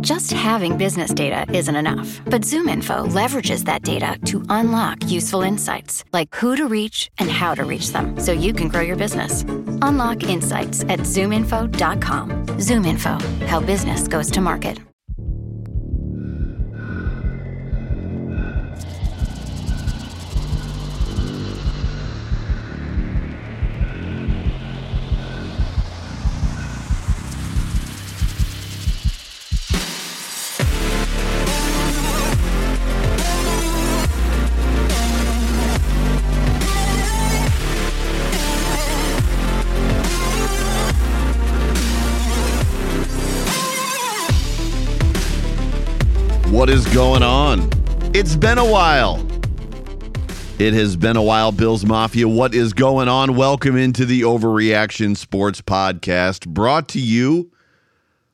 Just having business data isn't enough, but ZoomInfo leverages that data to unlock useful insights like who to reach and how to reach them so you can grow your business. Unlock insights at zoominfo.com. ZoomInfo, how business goes to market. What is going on? It's been a while. It has been a while, Bills Mafia. What is going on? Welcome into the Overreaction Sports Podcast, brought to you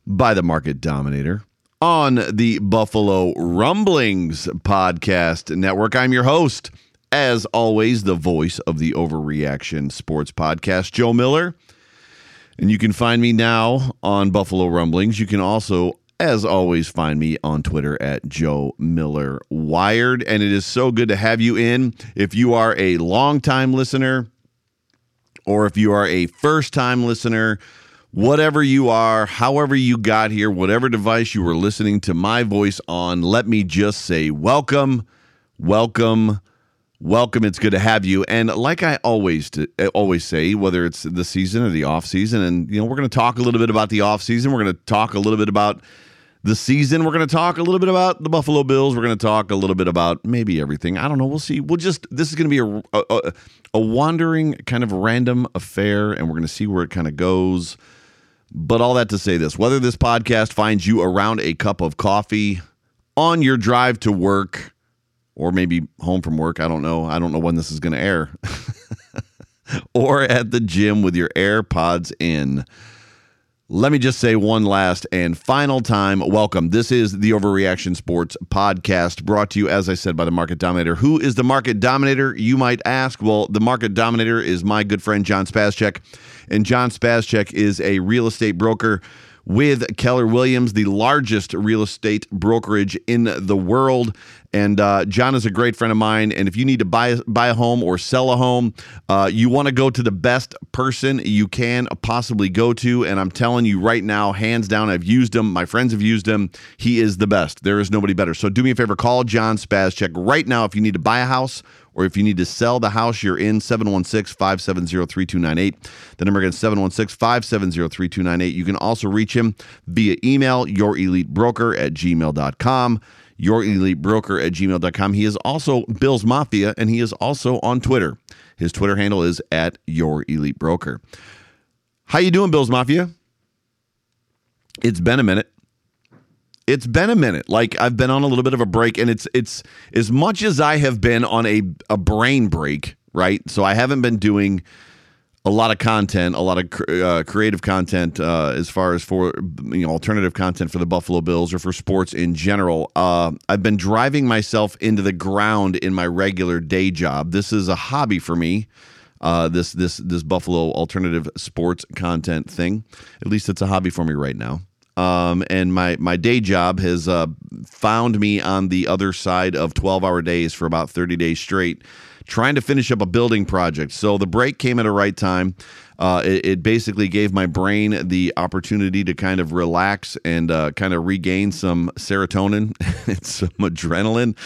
by the Market Dominator on the Buffalo Rumblings Podcast Network. I'm your host, as always, the voice of the Overreaction Sports Podcast, Joe Miller. And you can find me now on Buffalo Rumblings. You can also as always, find me on Twitter at Joe Miller Wired. And it is so good to have you in. If you are a longtime listener or if you are a first time listener, whatever you are, however you got here, whatever device you were listening to my voice on, let me just say welcome, welcome, welcome. It's good to have you. And like I always eh, always say, whether it's the season or the off season, and you know, we're going to talk a little bit about the off season. We're going to talk a little bit about the season. We're going to talk a little bit about the Buffalo Bills. We're going to talk a little bit about maybe everything. I don't know. We'll see. We'll just, this is going to be a, a, a wandering kind of random affair, and we're going to see where it kind of goes. But all that to say this whether this podcast finds you around a cup of coffee on your drive to work or maybe home from work, I don't know. I don't know when this is going to air. or at the gym with your AirPods in. Let me just say one last and final time welcome. This is the Overreaction Sports podcast brought to you, as I said, by the Market Dominator. Who is the Market Dominator, you might ask? Well, the Market Dominator is my good friend, John Spazcheck. And John Spazcheck is a real estate broker with Keller Williams, the largest real estate brokerage in the world. And uh, John is a great friend of mine. And if you need to buy buy a home or sell a home, uh, you want to go to the best person you can possibly go to. And I'm telling you right now, hands down, I've used him. My friends have used him. He is the best. There is nobody better. So do me a favor, call John Spazcheck right now if you need to buy a house or if you need to sell the house you're in 716-570-3298 the number again 716-570-3298 you can also reach him via email your elite broker at gmail.com your elite broker at gmail.com he is also bill's mafia and he is also on twitter. His twitter handle is at your elite broker how you doing bill's mafia? It's been a minute it's been a minute. Like I've been on a little bit of a break, and it's it's as much as I have been on a a brain break, right? So I haven't been doing a lot of content, a lot of uh, creative content uh, as far as for you know alternative content for the Buffalo Bills or for sports in general. Uh, I've been driving myself into the ground in my regular day job. This is a hobby for me. Uh, this this this Buffalo alternative sports content thing. At least it's a hobby for me right now. Um, and my my day job has uh, found me on the other side of 12 hour days for about 30 days straight trying to finish up a building project. So the break came at a right time. Uh, it, it, basically gave my brain the opportunity to kind of relax and uh, kind of regain some serotonin and some adrenaline.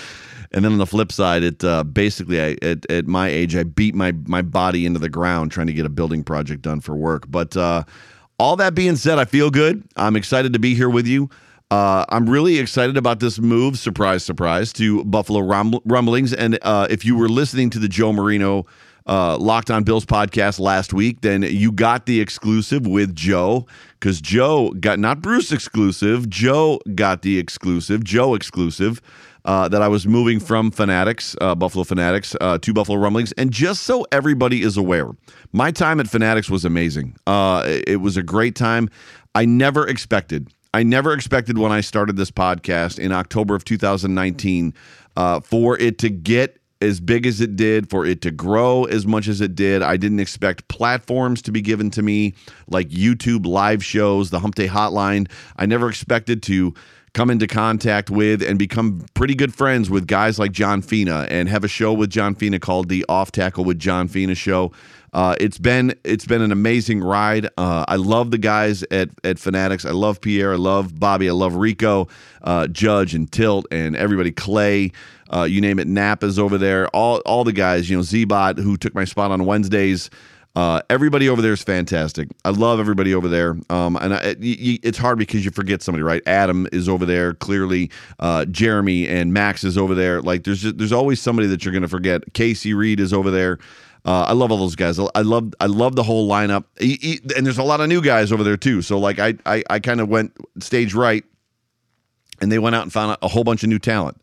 And then on the flip side, it uh, basically, I, at, at my age, I beat my my body into the ground trying to get a building project done for work. But uh, all that being said, I feel good. I'm excited to be here with you. Uh, I'm really excited about this move, surprise, surprise, to Buffalo Rumblings. And uh, if you were listening to the Joe Marino uh, Locked On Bills podcast last week, then you got the exclusive with Joe because Joe got not Bruce exclusive, Joe got the exclusive, Joe exclusive uh, that I was moving from Fanatics, uh, Buffalo Fanatics, uh, to Buffalo Rumblings. And just so everybody is aware, my time at Fanatics was amazing. Uh, it was a great time. I never expected, I never expected when I started this podcast in October of 2019 uh, for it to get as big as it did, for it to grow as much as it did. I didn't expect platforms to be given to me like YouTube live shows, the Hump Day Hotline. I never expected to come into contact with and become pretty good friends with guys like John Fina and have a show with John Fina called the Off Tackle with John Fina show. Uh, it's been it's been an amazing ride. Uh, I love the guys at at Fanatics. I love Pierre. I love Bobby. I love Rico, uh, Judge, and Tilt, and everybody. Clay, uh, you name it. Nap is over there. All all the guys. You know, Zbot, who took my spot on Wednesdays. Uh, everybody over there is fantastic. I love everybody over there. Um, and I, it, it's hard because you forget somebody, right? Adam is over there. Clearly, uh, Jeremy and Max is over there. Like there's just, there's always somebody that you're going to forget. Casey Reed is over there. Uh, I love all those guys. I love I love the whole lineup. He, he, and there's a lot of new guys over there too. So like I I, I kind of went stage right and they went out and found a whole bunch of new talent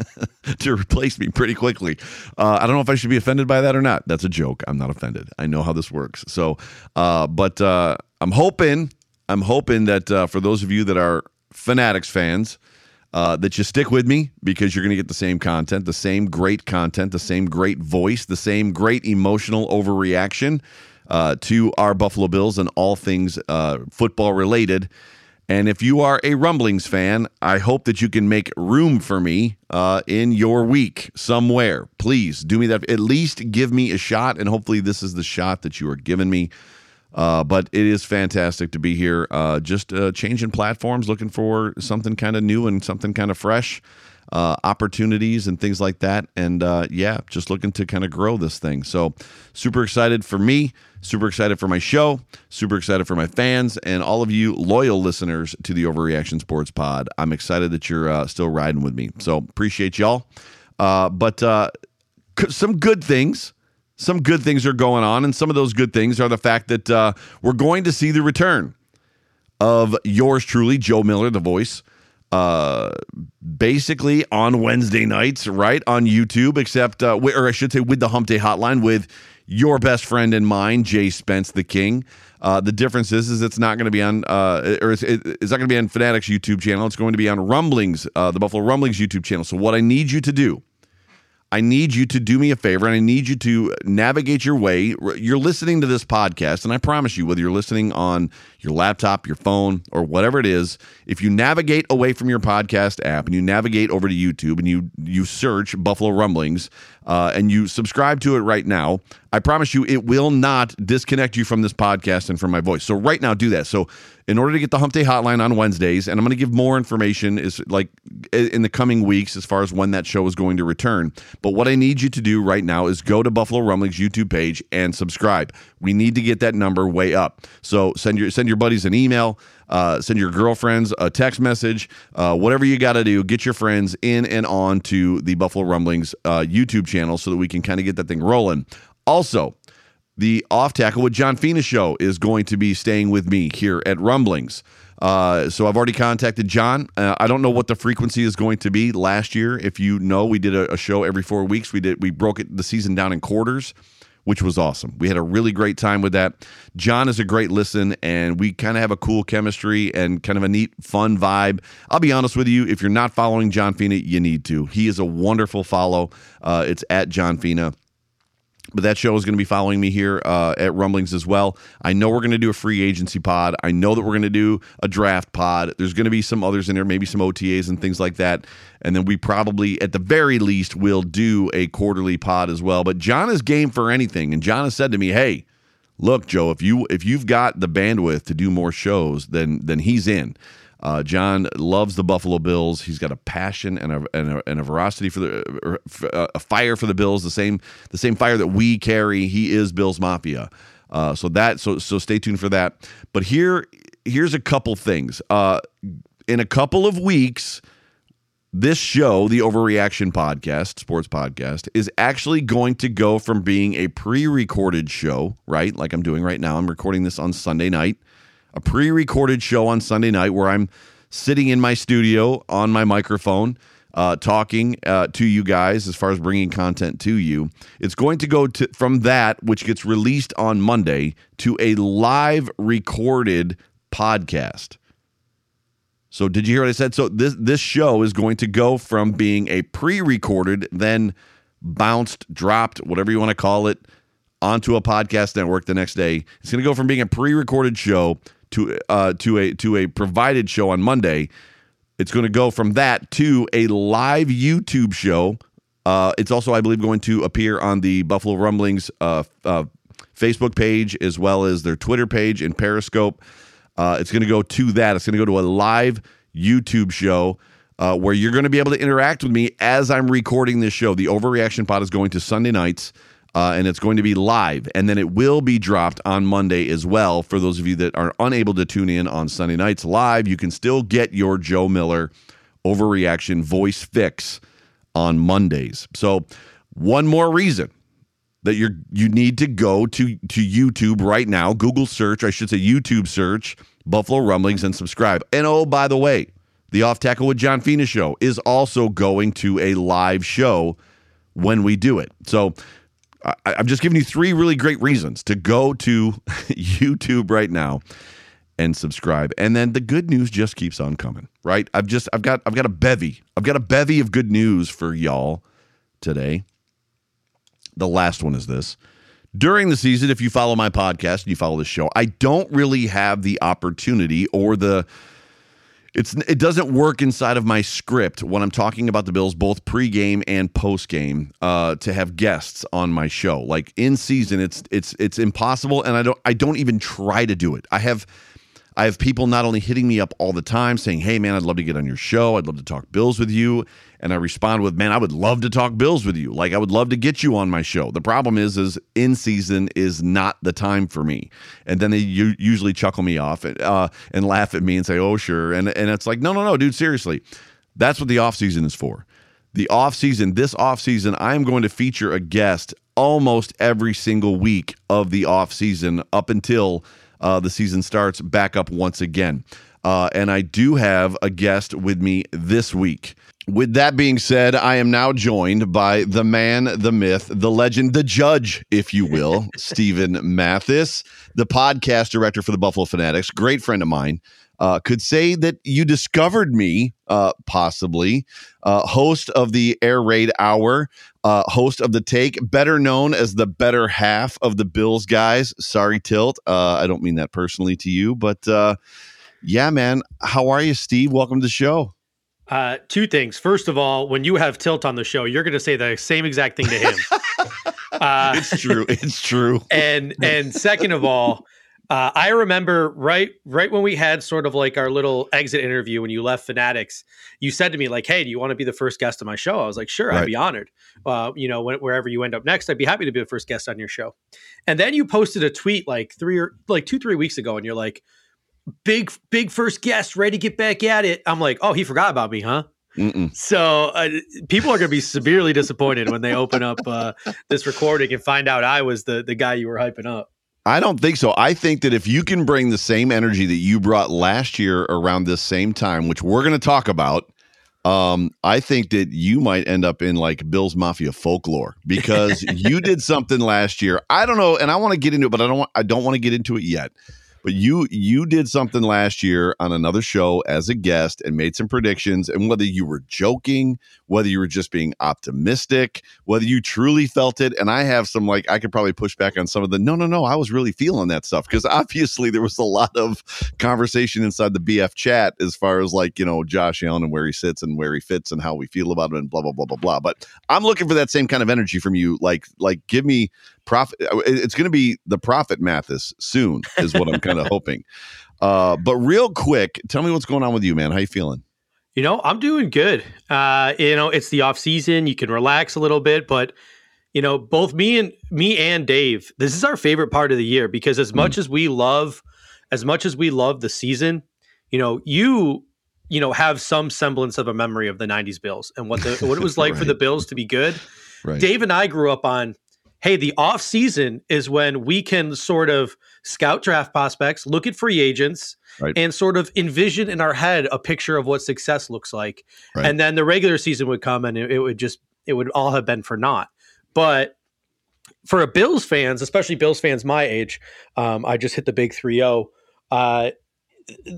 to replace me pretty quickly. Uh, I don't know if I should be offended by that or not. That's a joke. I'm not offended. I know how this works. So, uh, but uh, I'm hoping, I'm hoping that uh, for those of you that are Fanatics fans, uh, that you stick with me because you're going to get the same content, the same great content, the same great voice, the same great emotional overreaction uh, to our Buffalo Bills and all things football related. And if you are a Rumblings fan, I hope that you can make room for me uh, in your week somewhere. Please do me that. At least give me a shot, and hopefully, this is the shot that you are giving me. Uh, but it is fantastic to be here. Uh, just uh, changing platforms, looking for something kind of new and something kind of fresh, uh, opportunities and things like that. And uh, yeah, just looking to kind of grow this thing. So, super excited for me. Super excited for my show. Super excited for my fans and all of you loyal listeners to the Overreaction Sports Pod. I'm excited that you're uh, still riding with me. So appreciate y'all. Uh, but uh, some good things. Some good things are going on, and some of those good things are the fact that uh, we're going to see the return of yours truly, Joe Miller, the voice, uh, basically on Wednesday nights, right on YouTube, except, uh, or I should say, with the Hump Day Hotline with your best friend and mine, Jay Spence, the King. Uh, the difference is, is it's not going to be on, uh, or it's, it's not going to be on Fanatics YouTube channel. It's going to be on Rumblings, uh, the Buffalo Rumblings YouTube channel. So what I need you to do I need you to do me a favor and I need you to navigate your way. You're listening to this podcast, and I promise you, whether you're listening on your laptop, your phone, or whatever it is, if you navigate away from your podcast app and you navigate over to YouTube and you you search Buffalo Rumblings uh, and you subscribe to it right now, I promise you it will not disconnect you from this podcast and from my voice. So right now, do that. So in order to get the Hump Day Hotline on Wednesdays, and I'm going to give more information is like in the coming weeks as far as when that show is going to return. But what I need you to do right now is go to Buffalo Rumblings YouTube page and subscribe. We need to get that number way up. So send your send your buddies an email. Uh, send your girlfriends a text message, uh, whatever you got to do. Get your friends in and on to the Buffalo Rumblings uh, YouTube channel so that we can kind of get that thing rolling. Also, the off tackle with John Fina show is going to be staying with me here at Rumblings. Uh, so I've already contacted John. Uh, I don't know what the frequency is going to be. Last year, if you know, we did a, a, show every four weeks. We did we broke it the season down in quarters, which was awesome. We had a really great time with that. John is a great listen, and we kind of have a cool chemistry and kind of a neat, fun vibe. I'll be honest with you, if you're not following John Fina, you need to. He is a wonderful follow. Uh, it's at John Fina but that show is going to be following me here uh, at Rumblings as well. I know we're going to do a free agency pod. I know that we're going to do a draft pod. There's going to be some others in there, maybe some OTAs and things like that. And then we probably, at the very least, will do a quarterly pod as well. But John is game for anything, and John has said to me, "Hey, look, Joe, if you if you've got the bandwidth to do more shows, then then he's in." Uh, John loves the Buffalo Bills. He's got a passion and a, and a, and a veracity for the uh, a fire for the Bills. The same the same fire that we carry. He is Bills Mafia. Uh, so that so so stay tuned for that. But here here's a couple things. Uh, in a couple of weeks, this show, the Overreaction Podcast, sports podcast, is actually going to go from being a pre-recorded show, right? Like I'm doing right now. I'm recording this on Sunday night a pre recorded show on Sunday night where I'm sitting in my studio on my microphone. Uh, talking uh, to you guys as far as bringing content to you. It's going to go to, from that, which gets released on Monday, to a live recorded podcast. So, did you hear what I said? So, this this show is going to go from being a pre-recorded, then bounced, dropped, whatever you want to call it, onto a podcast network the next day. It's going to go from being a pre-recorded show to uh, to a to a provided show on Monday, it's going to go from that to a live YouTube show. Uh, it's also, I believe, going to appear on the Buffalo Rumblings uh, uh, Facebook page as well as their Twitter page and Periscope. Uh, it's going to go to that. It's going to go to a live YouTube show uh, where you're going to be able to interact with me as I'm recording this show. The Overreaction Pod is going to Sunday nights. Uh, and it's going to be live. And then it will be dropped on Monday as well. For those of you that are unable to tune in on Sunday nights live, you can still get your Joe Miller overreaction voice fix on Mondays. So, one more reason that you're you need to go to to YouTube right now. Google search, I should say YouTube search Buffalo Rumblings and subscribe. And oh, by the way, the Off Tackle with John Fina show is also going to a live show when we do it. So I, I'm just giving you three really great reasons to go to YouTube right now and subscribe. And then the good news just keeps on coming, right? I've just I've got I've got a bevy. I've got a bevy of good news for y'all today. The last one is this. During the season, if you follow my podcast and you follow the show, I don't really have the opportunity or the it's it doesn't work inside of my script when I'm talking about the Bills, both pregame and postgame, uh, to have guests on my show. Like in season, it's it's it's impossible, and I don't I don't even try to do it. I have I have people not only hitting me up all the time saying, "Hey man, I'd love to get on your show. I'd love to talk Bills with you." And I respond with, "Man, I would love to talk Bills with you. Like I would love to get you on my show." The problem is is in season is not the time for me. And then they u- usually chuckle me off and, uh, and laugh at me and say, "Oh, sure." And and it's like, "No, no, no, dude, seriously. That's what the off season is for." The off season, this off season, I am going to feature a guest almost every single week of the off season up until uh, the season starts back up once again. Uh, and I do have a guest with me this week. With that being said, I am now joined by the man, the myth, the legend, the judge, if you will, Stephen Mathis, the podcast director for the Buffalo Fanatics, great friend of mine. Uh, could say that you discovered me, uh, possibly, uh, host of the Air Raid Hour, uh, host of the Take, better known as the better half of the Bills guys. Sorry, Tilt. Uh, I don't mean that personally to you, but uh, yeah, man. How are you, Steve? Welcome to the show. Uh, two things. First of all, when you have Tilt on the show, you're going to say the same exact thing to him. uh, it's true. It's true. And and second of all, uh, I remember right right when we had sort of like our little exit interview when you left Fanatics, you said to me like, "Hey, do you want to be the first guest on my show?" I was like, "Sure, right. I'd be honored." Uh, you know, when, wherever you end up next, I'd be happy to be the first guest on your show. And then you posted a tweet like three or like two three weeks ago, and you're like, "Big big first guest, ready to get back at it." I'm like, "Oh, he forgot about me, huh?" Mm-mm. So uh, people are going to be severely disappointed when they open up uh, this recording and find out I was the the guy you were hyping up. I don't think so. I think that if you can bring the same energy that you brought last year around this same time, which we're going to talk about, um, I think that you might end up in like Bill's Mafia folklore because you did something last year. I don't know, and I want to get into it, but I don't want I don't want to get into it yet. But you you did something last year on another show as a guest and made some predictions. And whether you were joking, whether you were just being optimistic, whether you truly felt it, and I have some like I could probably push back on some of the no, no, no, I was really feeling that stuff because obviously there was a lot of conversation inside the BF chat as far as like you know Josh Allen and where he sits and where he fits and how we feel about him and blah blah blah blah blah. But I'm looking for that same kind of energy from you. Like like give me profit. Uh, it's going to be the Prophet Mathis soon, is what I'm kind of hoping. Uh, but real quick, tell me what's going on with you, man. How you feeling? You know, I'm doing good. Uh, you know, it's the off season. You can relax a little bit, but you know, both me and me and Dave, this is our favorite part of the year because as much mm. as we love, as much as we love the season, you know, you you know have some semblance of a memory of the 90s bills and what the what it was like right. for the bills to be good right. dave and i grew up on hey, the off season is when we can sort of scout draft prospects, look at free agents, right. and sort of envision in our head a picture of what success looks like. Right. And then the regular season would come and it, it, would just it would all have been for naught. But for a Bills fans, especially Bills fans my age, um, I just hit the big 3-0. Uh,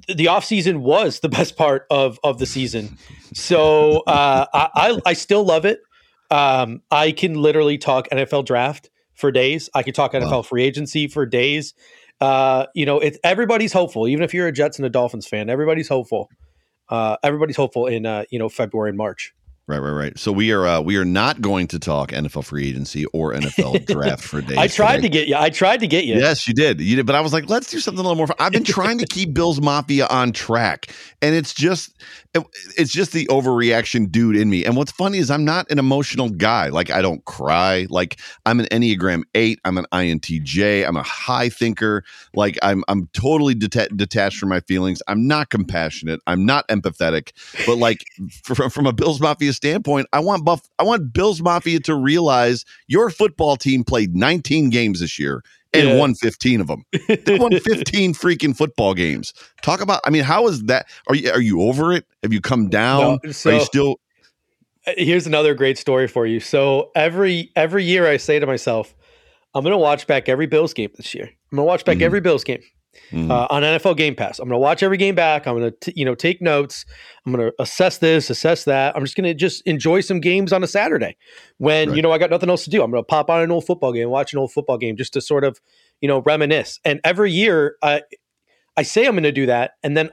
the offseason was the best part of of the season. So uh, I, I, I still love it. Um, I can literally talk NFL draft for days. I can talk NFL wow. free agency for days. Uh, you know, it's everybody's hopeful. Even if you're a Jets and a Dolphins fan, everybody's hopeful. uh, everybody's hopeful in uh, you know February and March. Right, right, right. So we are uh, we are not going to talk NFL free agency or NFL draft for days. I tried today. to get you. I tried to get you. Yes, you did. You did, but I was like, let's do something a little more. Fun. I've been trying to keep Bills Mafia on track, and it's just it, it's just the overreaction dude in me. And what's funny is I'm not an emotional guy. Like I don't cry. Like I'm an Enneagram Eight. I'm an INTJ. I'm a high thinker. Like I'm I'm totally deta- detached from my feelings. I'm not compassionate. I'm not empathetic. But like from from a Bills Mafia standpoint, I want Buff. I want Bills Mafia to realize your football team played 19 games this year and Yeah. won 15 of them. They won 15 freaking football games. Talk about. I mean, how is that? Are you are you over it? Have you come down? No, are you still? Uh, Here's another great story for you. So every every year I say to myself, I'm going to watch back every Bills game this year. I'm going to watch back Mhm. every Bills game Mhm. uh, on NFL Game Pass. I'm going to watch every game back. I'm going to you know take notes. I'm going to assess this, assess that. I'm just going to just enjoy some games on a Saturday when Right. you know I got nothing else to do. I'm going to pop on an old football game, watch an old football game, just to sort of you know reminisce. And every year I I say I'm going to do that, and then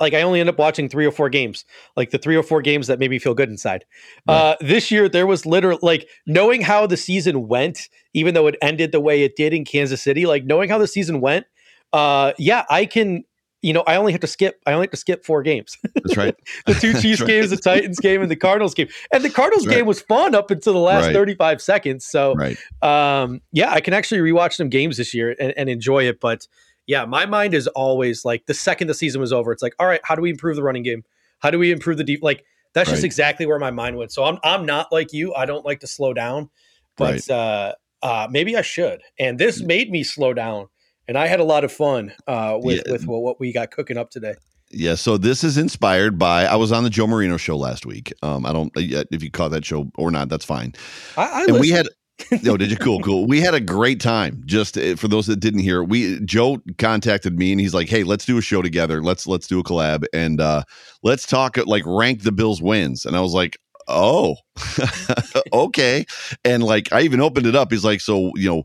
like I only end up watching three or four games, like the three or four games that made me feel good inside. Uh, this year there was literally like knowing how the season went, even though it ended the way it did in Kansas City, like knowing how the season went. Uh, yeah, I can. You know, I only have to skip. I only have to skip four games: That's right. the two Chiefs right. games, the Titans game, and the Cardinals game. And the Cardinals right. game was fun up until the last Right. thirty-five seconds. So, um, yeah, I can actually rewatch some games this year and, and enjoy it. But yeah, my mind is always like the second the season was over, it's like, all right, how do we improve the running game? How do we improve the deep? Like that's just exactly where my mind went. So I'm I'm not like you. I don't like to slow down, but uh, uh, maybe I should. And this made me slow down, and I had a lot of fun uh, with Yeah. with what, what we got cooking up today. Yeah, so this is inspired by. I was on the Joe Marino show last week. Um, I don't if you caught that show or not, that's fine. I, I and we listened. had oh did you cool cool we had a great time just uh, for those that didn't hear we joe contacted me and he's like hey let's do a show together let's let's do a collab and uh let's talk uh, like rank the bills wins and i was like oh okay and like i even opened it up he's like so you know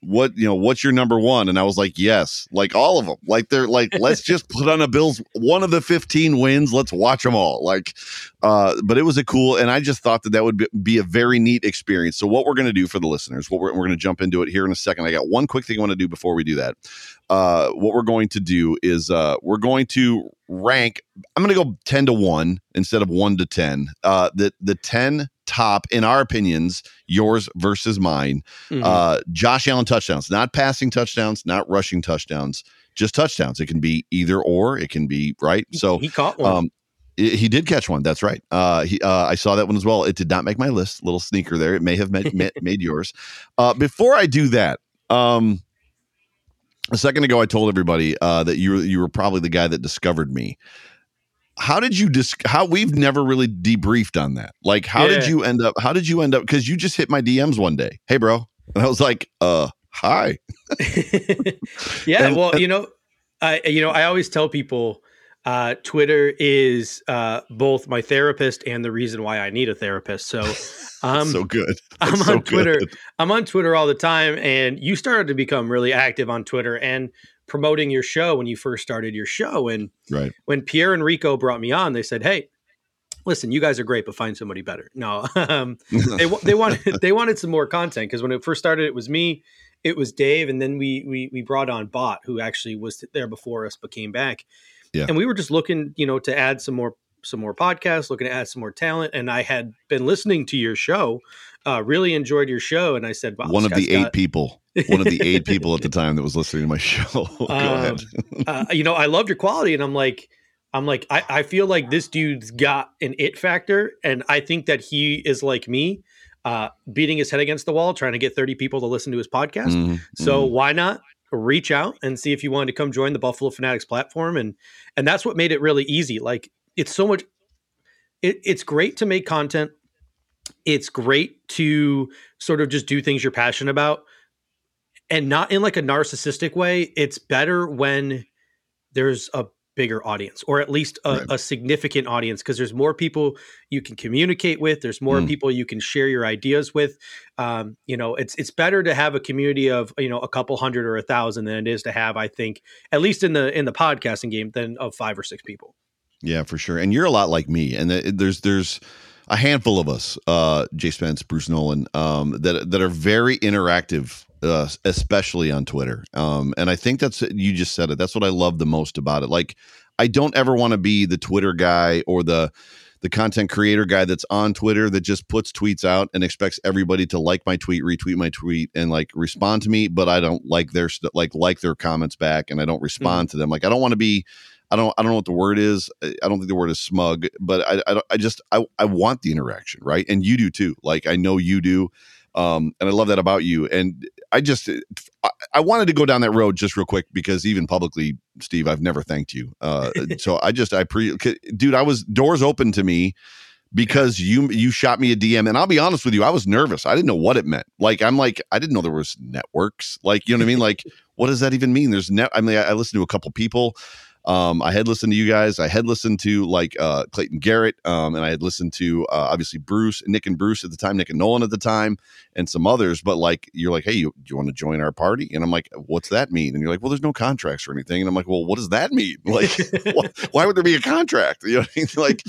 what you know what's your number one? And i was like yes like all of them like they're like let's just put on a bills one of the 15 wins let's watch them all. Like uh but it was a cool and i just thought that that would be, be a very neat experience. So what we're going to do for the listeners what we're, we're going to jump into it here in a second. I got one quick thing i want to do before we do that. Uh what we're going to do is uh we're going to rank i'm going to go 10 to 1 instead of 1 to 10 uh the the 10 top in our opinions yours versus mine Mhm. uh, Josh Allen touchdowns, not passing touchdowns, not rushing touchdowns, just touchdowns. It can be either or. It can be right. So he caught one. um, he he did catch one. That's right. Uh, he, uh, I saw that one as well. It did not make my list. Little sneaker there. It may have made, ma- made yours. Uh, before I do that, um, a second ago, I told everybody uh, that you were, you were probably the guy that discovered me. How did you dis- How we've never really debriefed on that. Like, how did you end up? How did you end up? Because you just hit my DMs one day. Hey, bro, and I was like, uh, hi. yeah, And- well, you know, I you know, I always tell people uh, Twitter is uh, both my therapist and the reason why I need a therapist. So, um, so good. I'm That's on so Twitter. good. I'm on Twitter all the time, and you started to become really active on Twitter and promoting your show when you first started your show. And Right. when Pierre and Rico brought me on, they said, "Hey, listen, you guys are great, but find somebody better." No, um, they they wanted they wanted some more content because when it first started, it was me, it was Dave, and then we we we brought on Bot, who actually was there before us but came back. Yeah. and we were just looking, you know, to add some more some more podcasts, looking to add some more talent. And I had been listening to your show, uh, really enjoyed your show, and I said, wow, one of the guy's eight got- people. One of the eight people at the time that was listening to my show. Go ahead. uh, you know, I loved your quality, and I'm like, I'm like, I, I feel like this dude's got an it factor, and I think that he is like me, uh, beating his head against the wall, trying to get 30 people to listen to his podcast. Mhm, So mhm. why not reach out and see if you wanted to come join the Buffalo Fanatics platform, and and that's what made it really easy. Like it's so much. It, it's great to make content. It's great to sort of just do things you're passionate about and not in like a narcissistic way. It's better when there's a bigger audience or at least a, Right. a significant audience because there's more people you can communicate with there's more Mm. people you can share your ideas with um, you know it's it's better to have a community of you know a couple hundred or a thousand than it is to have i think at least in the in the podcasting game than of five or six people Yeah, for sure. And you're a lot like me. And there's there's a handful of us, uh, Jay Spence, Bruce Nolan, um, that that are very interactive, uh, especially on Twitter. Um, and I think that's you just said it. That's what I love the most about it. Like, I don't ever want to be the Twitter guy or the the content creator guy that's on Twitter that just puts tweets out and expects everybody to like my tweet, retweet my tweet, and like respond to me, but I don't like their like like their comments back, and I don't respond mm-hmm. to them. Like I don't want to be I don't I don't know what the word is. I don't think the word is smug, but I I, I just I, I want the interaction, right? And you do too. Like I know you do. Um, and I love that about you. And I just, I, I, wanted to go down that road just real quick because even publicly, Steve, I've never thanked you. Uh, so I just, I pre, dude, I was doors open to me because you you shot me a DM and I'll be honest with you I was nervous. I didn't know what it meant. Like I'm like I didn't know there was networks. Like you know what I mean? Like what does that even mean? There's net I mean I, I listened to a couple people um, I had listened to you guys. I had listened to like uh, Clayton Garrett, um, and I had listened to uh, obviously Bruce, Nick and Bruce at the time, Nick and Nolan at the time, and some others. But like, you're like, hey, you, do you want to join our party? And I'm like, what's that mean? And you're like, well, there's no contracts or anything. And I'm like, well, what does that mean? Like, wh- why would there be a contract? You know, what I mean? like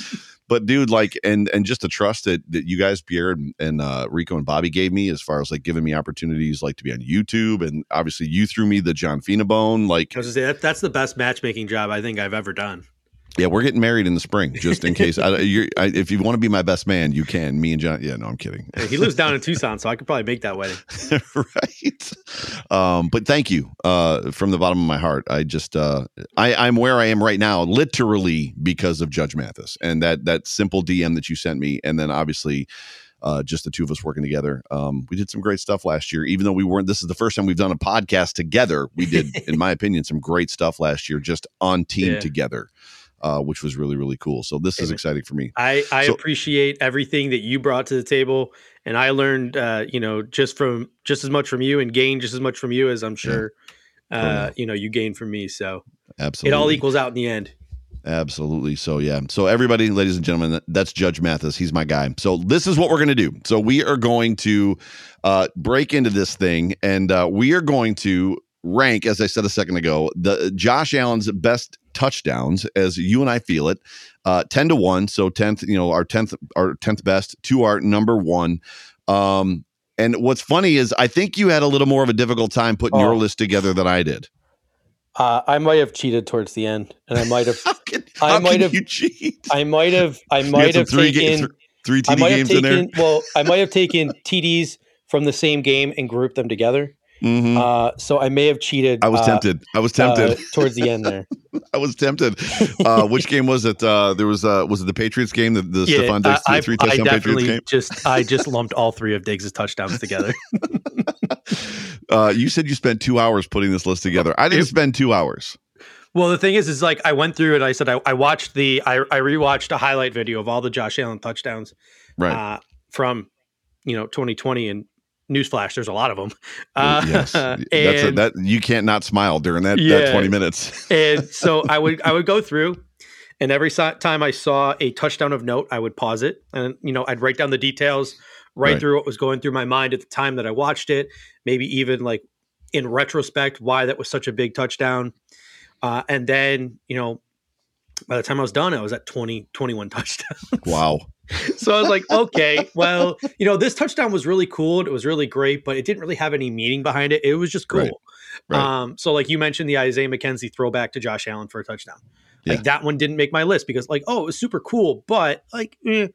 but dude, like, and and just the trust that that you guys, Pierre and, and uh, Rico and Bobby gave me, as far as like giving me opportunities, like to be on YouTube, and obviously you threw me the John Fina bone. Like, I was say, that, that's the best matchmaking job I think I've ever done. Yeah, we're getting married in the spring, just in case. I, I, if you want to be my best man, you can. Me and John. Yeah, no, I'm kidding. he lives down in Tucson, so I could probably make that wedding. right. Um, but thank you uh, from the bottom of my heart. I just uh, I, I'm where I am right now, literally because of Judge Mathis and that that simple DM that you sent me, and then obviously. Uh, just the two of us working together. Um, we did some great stuff last year, even though we weren't. This is the first time we've done a podcast together. We did, in my opinion, some great stuff last year, just on team yeah. together uh, which was really really cool. So this is exciting for me. I I so, appreciate everything that you brought to the table, and I learned uh, you know just from just as much from you and gained just as much from you as I'm sure yeah. uh, you know you gained from me. So absolutely, it all equals out in the end. Absolutely. So yeah. So everybody, ladies and gentlemen, that's Judge Mathis. He's my guy. So this is what we're going to do. So we are going to uh, break into this thing, and uh, we are going to rank, as I said a second ago, the Josh Allen's best touchdowns as you and I feel it. Uh, 10 to 1. So 10th, you know, our 10th, our 10th best to our number one. Um, and what's funny is I think you had a little more of a difficult time putting oh. your list together than I did. Uh, I might have cheated towards the end, and I might have. can, I might have. You cheat? I might have. I might have three taken ga- three TD games taken, in there. Well, I might have taken TDs from the same game and grouped them together. Mm-hmm. Uh, so I may have cheated. I was uh, tempted. I was tempted uh, towards the end there. I was tempted. Uh, which game was it? Uh, there was uh, was it the Patriots game? The, the yeah, Stefon Diggs I, three touchdown Patriots game. Just I just lumped all three of Diggs' touchdowns together. you said you spent two hours putting this list together. I didn't it, spend two hours. Well, the thing is, is like I went through it. I said I, I watched the I, I rewatched a highlight video of all the Josh Allen touchdowns, right, from you know 2020 and newsflash there's a lot of them uh, yes. And, that's a, that you can't not smile during that, yeah, that 20 minutes. And so i would i would go through and every time i saw a touchdown of note i would pause it. And you know i'd write down the details write right. through what was going through my mind at the time that i watched it maybe even like in retrospect why that was such a big touchdown. Uh, and then you know by the time i was done i was at 20 21 touchdowns. Wow so I was like, okay, well, you know, this touchdown was really cool. It was really great, but it didn't really have any meaning behind it. It was just cool. Right. Right. Um, so like you mentioned the Isaiah McKenzie throwback to Josh Allen for a touchdown. Like yeah. that one didn't make my list because like, oh, it was super cool, but like eh,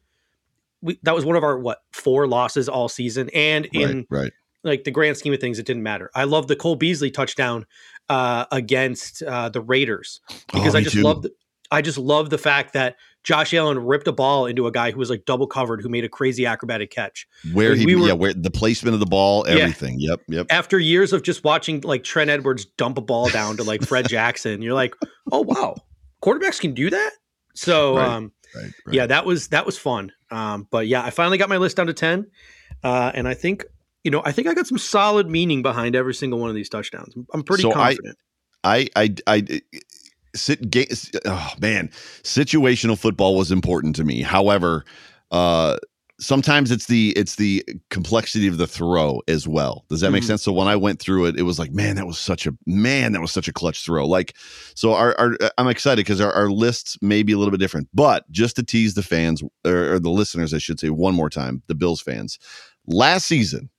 we, that was one of our what four losses all season. And in right, right. like the grand scheme of things, it didn't matter. I love the Cole Beasley touchdown uh, against uh, the Raiders because oh, I just love I just love the fact that Josh Allen ripped a ball into a guy who was like double covered, who made a crazy acrobatic catch. Where he, we were, yeah, where the placement of the ball, everything. Yeah. Yep, yep. After years of just watching like Trent Edwards dump a ball down to like Fred Jackson, you're like, oh wow, quarterbacks can do that. So, right, um, right, right. yeah, that was that was fun. Um, but yeah, I finally got my list down to ten, uh, and I think you know, I think I got some solid meaning behind every single one of these touchdowns. I'm pretty so confident. I, I, I, I sit, ga- oh man, situational football was important to me. However, uh, sometimes it's the it's the complexity of the throw as well. Does that mm-hmm. make sense? So when I went through it, it was like, man, that was such a man, that was such a clutch throw. Like, so our, our I'm excited because our, our lists may be a little bit different, but just to tease the fans or, or the listeners, I should say one more time, the Bills fans. Last season,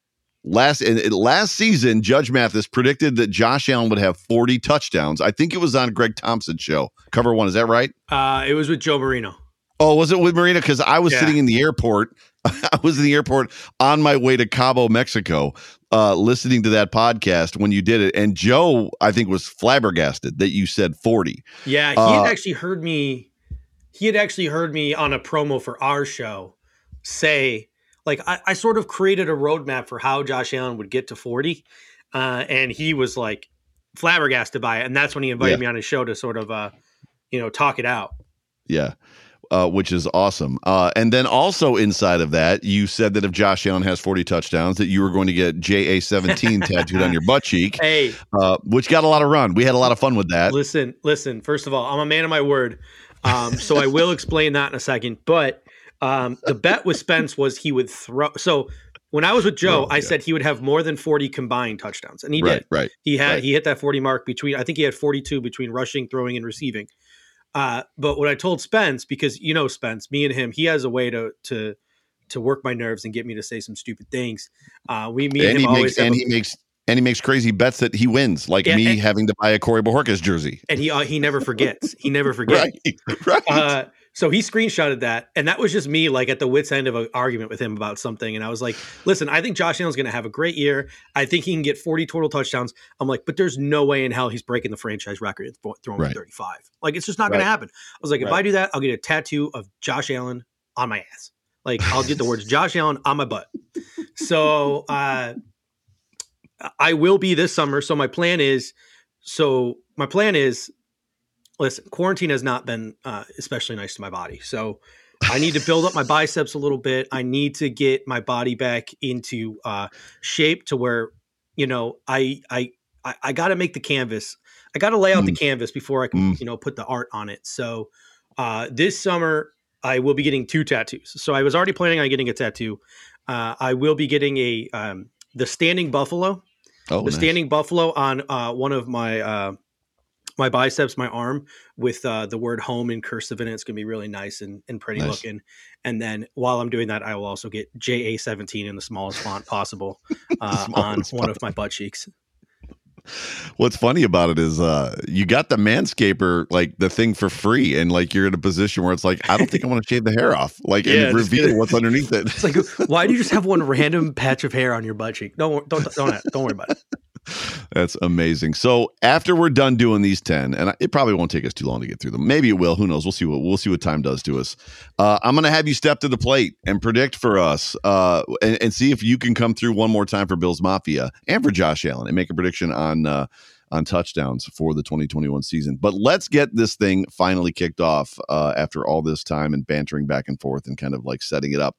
last and last season, Judge Mathis predicted that Josh Allen would have 40 touchdowns. I think it was on Greg Thompson's show, Cover One. Is that right? Uh, it was with Joe Marino. Oh, was it with Marino? Because I was yeah. sitting in the airport. I was in the airport on my way to Cabo, Mexico, uh, listening to that podcast when you did it. And Joe, I think, was flabbergasted that you said 40. Yeah, he uh, had actually heard me. He had actually heard me on a promo for our show say like I, I, sort of created a roadmap for how Josh Allen would get to 40. Uh, and he was like flabbergasted by it. And that's when he invited yeah. me on his show to sort of, uh, you know, talk it out. Yeah. Uh, which is awesome. Uh, and then also inside of that, you said that if Josh Allen has 40 touchdowns, that you were going to get JA17 tattooed on your butt cheek. Hey, uh, which got a lot of run. We had a lot of fun with that. Listen, listen. First of all, I'm a man of my word, um, so I will explain that in a second. But um, the bet with Spence was he would throw. So when I was with Joe, oh, I yeah. said he would have more than 40 combined touchdowns, and he right, did. Right. He had right. he hit that 40 mark between. I think he had 42 between rushing, throwing, and receiving. Uh, but what I told Spence, because you know Spence, me and him, he has a way to to to work my nerves and get me to say some stupid things. Uh, we meet and, him always makes, and a, he makes and he makes crazy bets that he wins, like me and, having to buy a Corey Bojorquez jersey. And he uh, he never forgets. He never forgets. right. Right. Uh, so he screenshotted that, and that was just me, like at the wits end of an argument with him about something. And I was like, "Listen, I think Josh Allen's going to have a great year. I think he can get 40 total touchdowns." I'm like, "But there's no way in hell he's breaking the franchise record and throwing right. 35. Like it's just not right. going to happen." I was like, "If right. I do that, I'll get a tattoo of Josh Allen on my ass. Like I'll get the words Josh Allen on my butt." So uh, I will be this summer. So my plan is, so my plan is listen, quarantine has not been uh, especially nice to my body. So I need to build up my biceps a little bit. I need to get my body back into uh, shape to where, you know, I I I, I got to make the canvas. I got to lay out mm. the canvas before I can, mm. you know, put the art on it. So uh, this summer I will be getting two tattoos. So I was already planning on getting a tattoo. Uh, I will be getting a um, the standing buffalo. Oh, the nice. standing buffalo on uh, one of my uh, my biceps, my arm with uh, the word home in cursive in it. It's going to be really nice and, and pretty nice. looking. And then while I'm doing that, I will also get JA17 in the smallest font possible uh, on one of my butt cheeks. What's funny about it is uh, you got the manscaper like the thing for free, and like you're in a position where it's like I don't think I want to shave the hair off, like yeah, and reveal what's underneath it. It's like why do you just have one random patch of hair on your butt cheek? Don't don't don't don't worry about it. That's amazing. So after we're done doing these ten, and it probably won't take us too long to get through them. Maybe it will. Who knows? We'll see what we'll see what time does to us. Uh, I'm going to have you step to the plate and predict for us, uh, and, and, see if you can come through one more time for Bills Mafia and for Josh Allen and make a prediction on uh, on touchdowns for the 2021 season. But let's get this thing finally kicked off uh, after all this time and bantering back and forth and kind of like setting it up.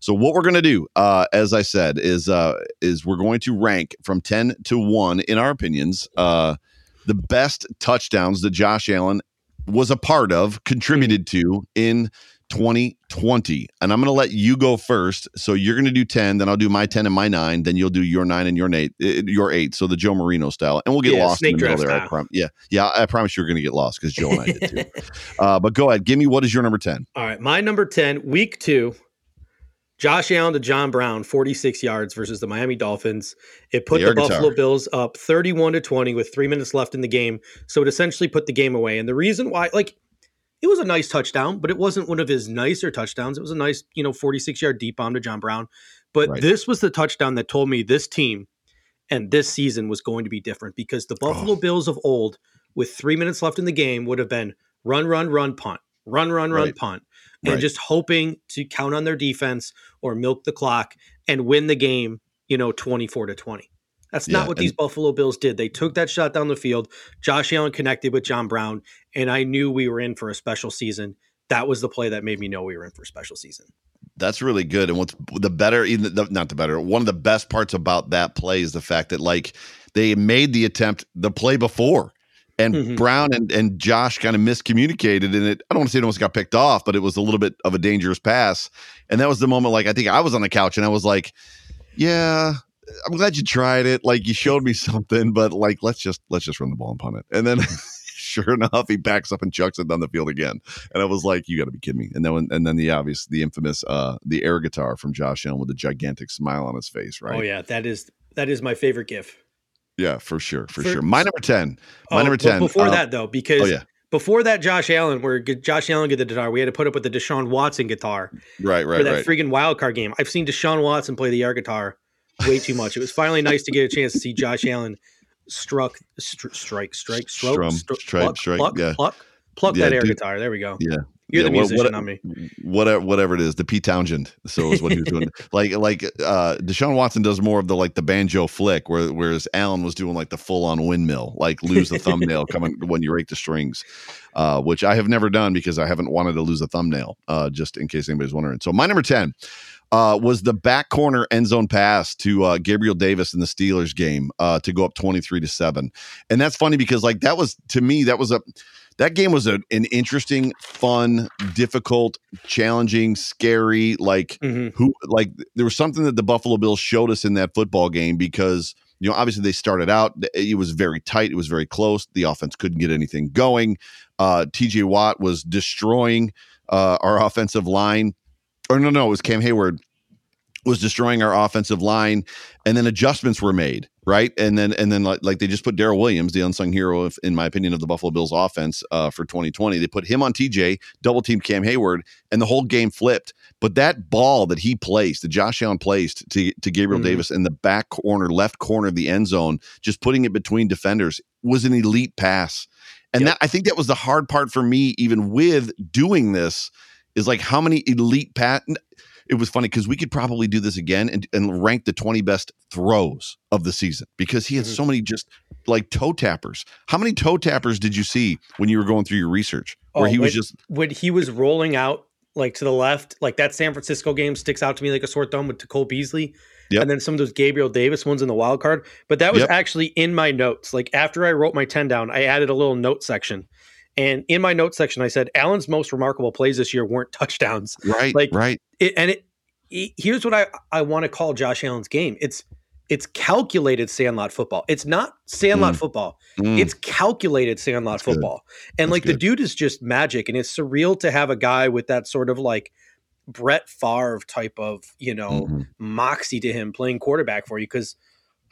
So what we're going to do, uh, as I said, is uh, is we're going to rank from 10 to 1 in our opinions uh, the best touchdowns that Josh Allen was a part of, contributed to in 2020. And I'm going to let you go first. So you're going to do 10, then I'll do my 10 and my 9, then you'll do your 9 and your 8, uh, your 8. So the Joe Marino style. And we'll get yeah, lost in the middle there. I prom- yeah. Yeah, I promise you're going to get lost cuz Joe and I did too. uh, but go ahead, give me what is your number 10? All right, my number 10, week 2. Josh Allen to John Brown, 46 yards versus the Miami Dolphins. It put the, the Buffalo Bills up 31 to 20 with 3 minutes left in the game. So it essentially put the game away. And the reason why like it was a nice touchdown, but it wasn't one of his nicer touchdowns. It was a nice, you know, 46 yard deep bomb to John Brown. But right. this was the touchdown that told me this team and this season was going to be different because the Buffalo oh. Bills of old, with three minutes left in the game, would have been run, run, run, punt, run, run, run, right. punt, and right. just hoping to count on their defense or milk the clock and win the game, you know, 24 to 20. That's not yeah, what these Buffalo Bills did. They took that shot down the field. Josh Allen connected with John Brown, and I knew we were in for a special season. That was the play that made me know we were in for a special season. That's really good. And what's the better, even the, not the better, one of the best parts about that play is the fact that like they made the attempt the play before and Mhm. Brown and, and Josh kind of miscommunicated and it I don't want to say it almost got picked off, but it was a little bit of a dangerous pass. And that was the moment like I think I was on the couch and I was like, Yeah, I'm glad you tried it. Like you showed me something, but like let's just let's just run the ball and punt it. And then sure enough, he backs up and chucks it down the field again. And I was like, you gotta be kidding me. And then when, and then the obvious the infamous uh the air guitar from Josh Allen with a gigantic smile on his face, right? Oh yeah, that is that is my favorite gif. Yeah, for sure, for, For- sure. My number 10. My Oh, number 10. Before uh, that though, because Oh yeah. before that Josh Allen, where Josh Allen get the guitar, we had to put up with the Deshaun Watson guitar Right, for right, that right. freaking wild card game. I've seen Deshaun Watson play the air guitar way too much. It was finally nice to get a chance to see Josh Allen struck, str- strike, strike, stroke, Strum, stro- strike, pluck, strike, pluck, yeah. pluck, pluck Yeah, that air dude. guitar. There we go. Yeah. You're Yeah, the what- musician, what- not me. whatever whatever it is the Pete Townshend so is what he was doing like like uh Deshaun Watson does more of the like the banjo flick where, whereas Allen was doing like the full on windmill like lose the thumbnail coming when you rake the strings uh which I have never done because I haven't wanted to lose a thumbnail uh just in case anybody's wondering so my number 10 uh, was the back corner end zone pass to uh, Gabriel Davis in the Steelers game uh, to go up 23 to 7. And that's funny because like that was to me that was a that game was a, an interesting, fun, difficult, challenging, scary like hmm who like there was something that the Buffalo Bills showed us in that football game because you know obviously they started out it was very tight it was very close the offense couldn't get anything going. Uh TJ Watt was destroying uh our offensive line or no no it was Cam Heyward was destroying our offensive line and then adjustments were made right and then and then like, like they just put Daryl Williams the unsung hero of, in my opinion of the Buffalo Bills offense uh, for 2020 they put him on TJ double teamed Cam Heyward and the whole game flipped but that ball that he placed that Josh Allen placed to, to Gabriel Mhm. Davis in the back corner left corner of the end zone just putting it between defenders was an elite pass and Yep. that I think that was the hard part for me even with doing this is like how many elite pass it was funny because we could probably do this again and, and rank the 20 best throws of the season because he had so mm-hmm. many just like toe tappers. How many toe tappers did you see when you were going through your research where Oh, he was wait. just When he was rolling out like to the left, like that San Francisco game sticks out to me like a sore thumb with Cole Beasley. Yep. And then some of those Gabriel Davis ones in the wild card. But that was Yep. actually in my notes. Like after I wrote my 10 down, I added a little note section. And in my notes section, I said Allen's most remarkable plays this year weren't touchdowns. right, Like, right? It, and it, it- here's what I, I want to call Josh Allen's game. It's it's calculated sandlot football. It's not sandlot football. Mm, It's calculated sandlot That's good. football. And That's like the dude is just magic. And it's surreal to have a guy with that sort of like Brett Favre type of, you know, mhm. moxie to him playing quarterback for you. Cause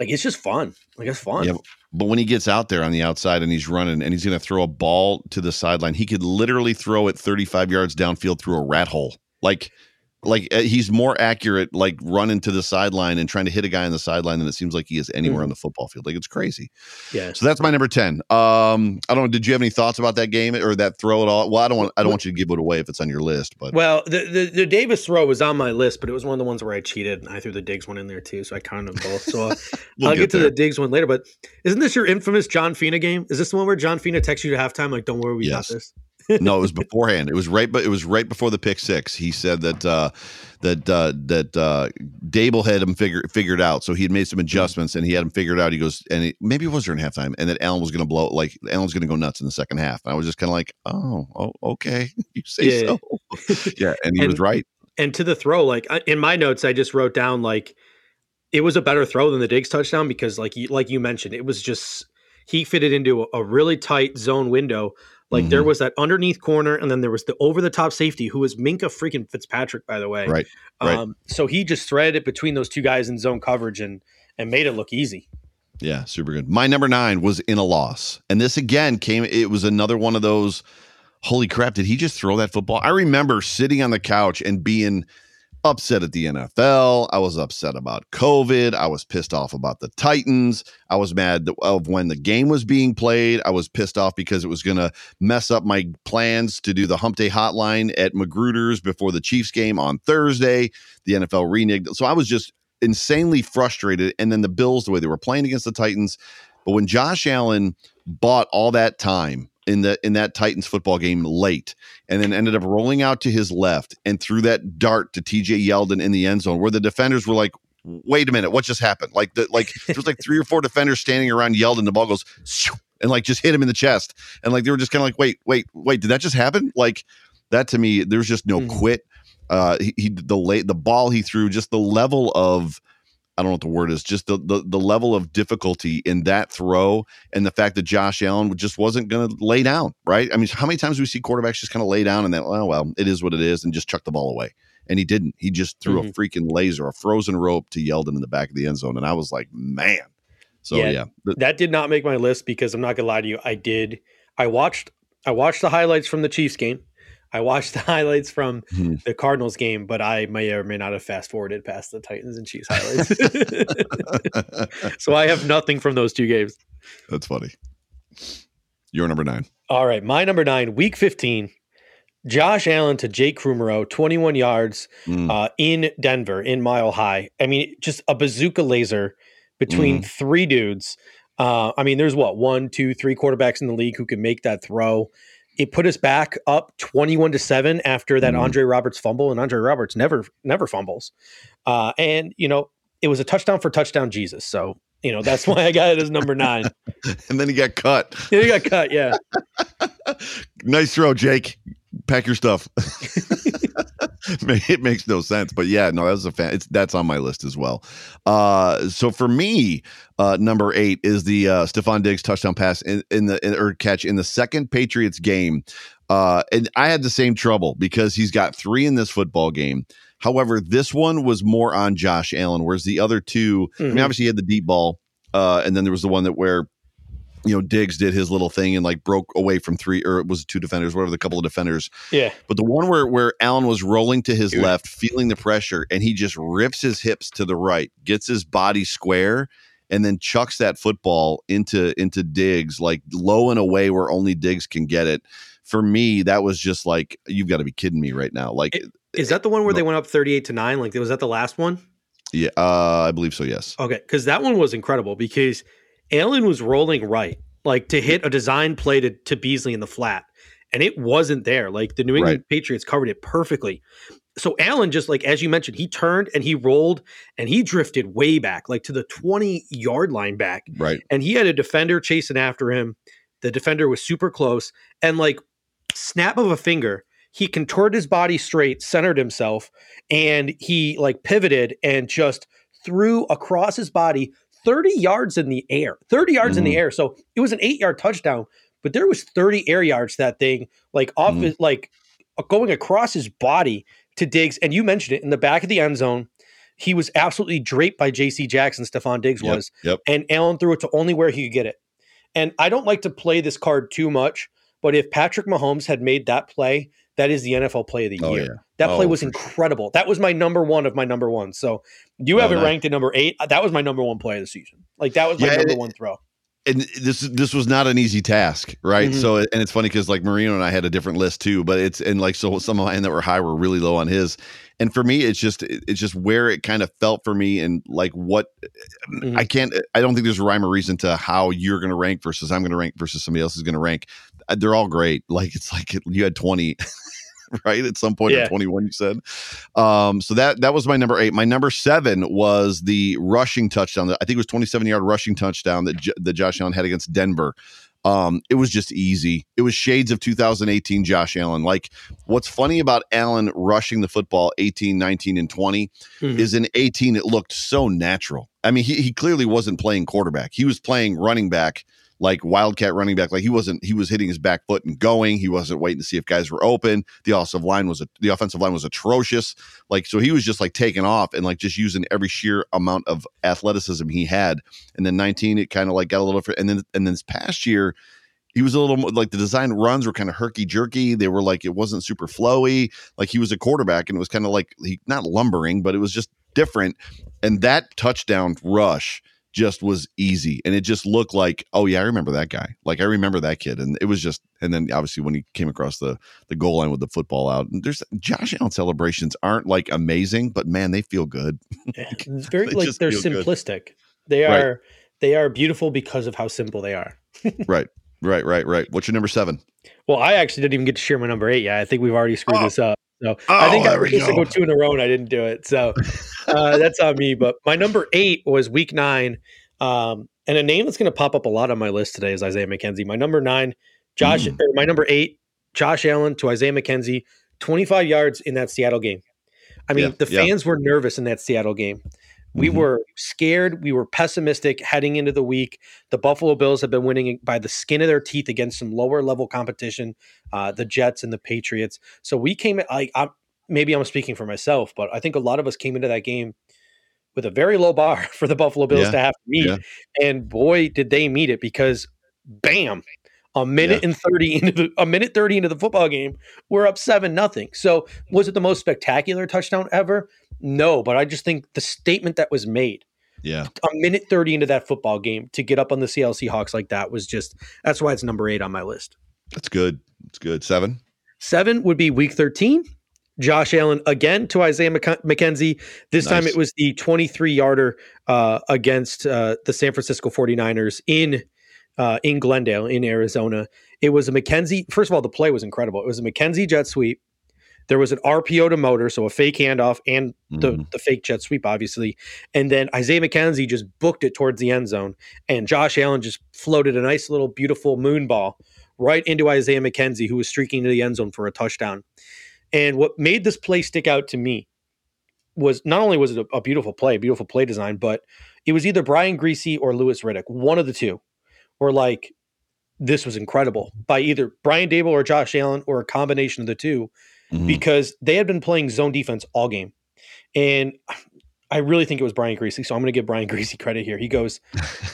like it's just fun. Like it's fun. Yeah, But when he gets out there on the outside and he's running and he's going to throw a ball to the sideline, he could literally throw it 35 yards downfield through a rat hole. Like, like uh, he's more accurate, like running to the sideline and trying to hit a guy on the sideline than it seems like he is anywhere Mhm. on the football field. Like it's crazy. Yeah. So that's my number 10. Um, I don't know. Did you have any thoughts about that game or that throw at all? Well, I don't want, I don't want you to give it away if it's on your list, but Well, the, the the Davis throw was on my list, but it was one of the ones where I cheated and I threw the Diggs one in there too. So I counted them both. So uh, we'll I'll get, to there. the Diggs one later. But isn't this your infamous John Fina game? Is this the one where John Fina texts you to halftime like, "Don't worry, we Yes. got this"? No, it was beforehand. It was right, but it was right before the pick six. He said that uh, that uh, that uh, Daboll had him figure, figured out, so he had made some adjustments and he had him figured out. He goes, and it, maybe it was during halftime, and that Allen was going to blow, like Allen's going to go nuts in the second half. And I was just kind of like, oh, oh, okay, you say Yeah. so, yeah. And he And- was right. And to the throw, like in my notes, I just wrote down like it was a better throw than the Diggs touchdown because, like you, like you mentioned, it was just he fitted into a, a really tight zone window. Like there Mhm. was that underneath corner, and then there was the over the top safety who was Minkah freaking Fitzpatrick, by the way. Right, right. Um, so he just threaded it between those two guys in zone coverage and and made it look easy. Yeah, super good. My number nine was in a loss. And this again came, it was another one of those, holy crap, did he just throw that football? I remember sitting on the couch and being upset at the NFL. I was upset about COVID. I was pissed off about the Titans. I was mad of when the game was being played. I was pissed off because it was going to mess up my plans to do the Hump Day hotline at Magruder's before the Chiefs game on Thursday. The NFL reneged. So I was just insanely frustrated. And then the Bills, the way they were playing against the Titans. But when Josh Allen bought all that time in the in that Titans football game late, and then ended up rolling out to his left and threw that dart to TJ Yeldon in the end zone, where the defenders were like, "Wait a minute, what just happened?" Like the like there was like three or four defenders standing around Yeldon. The ball goes, and like just hit him in the chest. And like they were just kind of like, wait, wait, wait, did that just happen? Like that to me, there's just no Mhm. quit. Uh, he, he the late the ball he threw, just the level of I don't know what the word is, just the, the the level of difficulty in that throw, and the fact that Josh Allen just wasn't going to lay down. Right? I mean, how many times do we see quarterbacks just kind of lay down and then, oh well, it is what it is, and just chuck the ball away? And he didn't. He just threw a mm-hmm. freaking laser, a frozen rope to Yeldon in the back of the end zone, and I was like, man. So Yeah. yeah, th- That did not make my list because I'm not gonna lie to you. I did. I watched. I watched the highlights from the Chiefs game. I watched the highlights from Mhm. the Cardinals game, but I may or may not have fast forwarded past the Titans and Chiefs highlights. so I have nothing from those two games. that's funny. You're number nine. All right, my number nine, week 15. Josh Allen to Jake Kumerow, 21 yards Mm. uh, in Denver, in Mile High. I mean, just a bazooka laser between Mm-hmm. three dudes. Uh, I mean, there's what one, two, three quarterbacks in the league who can make that throw. It put us back up 21 to seven after that Mhm. Andre Roberts fumble, and Andre Roberts never, never fumbles. Uh, and you know, it was a touchdown for touchdown Jesus. So you know that's why I got it as number nine. and then he got cut. Yeah, he got cut. Yeah. nice throw, Jake. Pack your stuff. it makes no sense, but yeah, no, that was a fan. It's that's on my list as well. Uh, so for me, uh, number eight is the uh, Stefon Diggs touchdown pass in, in the in, or catch in the second Patriots game. Uh, and I had the same trouble because he's got three in this football game. However, this one was more on Josh Allen, whereas the other two, I mean, Mhm. obviously he had the deep ball, uh, and then there was the one that where you know Diggs did his little thing and like broke away from three or it was two defenders, whatever the couple of defenders. Yeah. But the one where where Allen was rolling to his Dude. left, feeling the pressure, and he just rips his hips to the right, gets his body square, and then chucks that football into into Diggs like low and away where only Diggs can get it. For me, that was just like you've got to be kidding me right now. Like, Is that the one where they went up 38 to 9? Like was that the last one? yeah, uh, I believe so. Yes. Okay, because that one was incredible because Allen was rolling right, like to hit a design play to, to Beasley in the flat, and it wasn't there. Like the New England Patriots covered it perfectly. So Allen just like as you mentioned, he turned and he rolled and he drifted way back, like to the 20 yard line back. Right. And he had a defender chasing after him. The defender was super close. And like snap of a finger, he contorted his body straight, centered himself, and he like pivoted and just threw across his body 30 yards in the air. 30 yards in the air. So it was an eight yard touchdown, but there was 30 air yards that thing, like off Mhm. his, like going across his body to Diggs. And you mentioned it in the back of the end zone. He was absolutely draped by JC Jackson, Stefon Diggs Yep, was Yep. and Allen threw it to only where he could get it. And I don't like to play this card too much, but if Patrick Mahomes had made that play, that is the NFL play of the Oh, year. yeah. That play Oh, was for sure. incredible. That was my number one of my number one. So you have Oh, it nice. ranked at number eight. That was my number one play of the season. Like that was my Yeah, number it- one throw. and this this was not an easy task, right? Mhm. So and it's funny because like Marino and I had a different list too, but it's and like so some of mine that were high were really low on his. And for me, it's just it's just where it kind of felt for me and like what Mhm. I can't I don't think there's a rhyme or reason to how you're gonna rank versus I'm gonna rank versus somebody else is gonna rank. Uh, They're all great. Like it's like you had 20 right at some point Yeah. or 21 you said. Um so that that was my number eight. My number seven was the rushing touchdown. I think it was 27 yard rushing touchdown that, J- that josh allen had against denver. Um it was just easy. It was shades of 2018 josh allen. Like what's funny about allen rushing the football 18 19 and 20 Mhm. is in 18 it looked so natural. I mean he, he clearly wasn't playing quarterback. He was playing running back like wildcat running back like he wasn't he was hitting his back foot and going. He wasn't waiting to see if guys were open. The offensive line was the offensive line was atrocious. Like so he was just like taking off and like just using every sheer amount of athleticism he had. And then 19 it kind of like got a little and then and then this past year he was a little more like the design runs were kind of herky jerky they were like it wasn't super flowy. Like he was a quarterback and it was kind of like he not lumbering but it was just different. And that touchdown rush just was easy and it just looked like oh yeah i remember that guy like i remember that kid and it was just and then obviously when he came across the the goal line with the football out and there's josh allen celebrations aren't like amazing but man they feel good Yeah, it's very They like they're feel good. simplistic. They Right. are they are beautiful because of how simple they are. right right right right what's your number seven Well, I actually didn't even get to share my number eight yet. I think we've already screwed Oh. this up. So I think Oh, I there was we supposed to go. go two in a row and I didn't do it. So uh, that's on me. But my number eight was week nine. Um, And a name that's going to pop up a lot on my list today is Isaiah McKenzie. My number nine, Josh, Mm. my number eight, Josh Allen to Isaiah McKenzie, 25 yards in that Seattle game. I mean, Yeah, the yeah. fans were nervous in that Seattle game. We Mhm. were scared. We were pessimistic heading into the week. The Buffalo Bills have been winning by the skin of their teeth against some lower level competition, uh, the Jets and the Patriots. So we came like I'm, maybe I'm speaking for myself, but I think a lot of us came into that game with a very low bar for the Buffalo Bills Yeah, to have to meet, yeah. and boy, did they meet it because, bam, a minute and thirty into the a minute thirty into the football game, we're up seven nothing. So was it the most spectacular touchdown ever? No, but I just think the statement that was made Yeah. a minute 30 into that football game to get up on the CLC Hawks like that was just that's why it's number eight on my list. That's good. It's good. Seven. Seven would be week 13. Josh Allen again to Isaiah McK- McKenzie. This time it was the 23 yarder uh, against uh, the San Francisco 49ers in uh, in Glendale, in Arizona. It was a McKenzie. First of all, the play was incredible. It was a McKenzie jet sweep. There was an RPO to motor, so a fake handoff and the, Mhm. the fake jet sweep, obviously. And then Isaiah McKenzie just booked it towards the end zone. And Josh Allen just floated a nice little beautiful moon ball right into Isaiah McKenzie, who was streaking to the end zone for a touchdown. And what made this play stick out to me was not only was it a, a beautiful play, beautiful play design, but it was either Brian Griese or Louis Riddick, one of the two, or like this was incredible by either Brian Daboll or Josh Allen or a combination of the two Mhm. because they had been playing zone defense all game. And I really think it was Brian Griese. So I'm going to give Brian Griese credit here. He goes,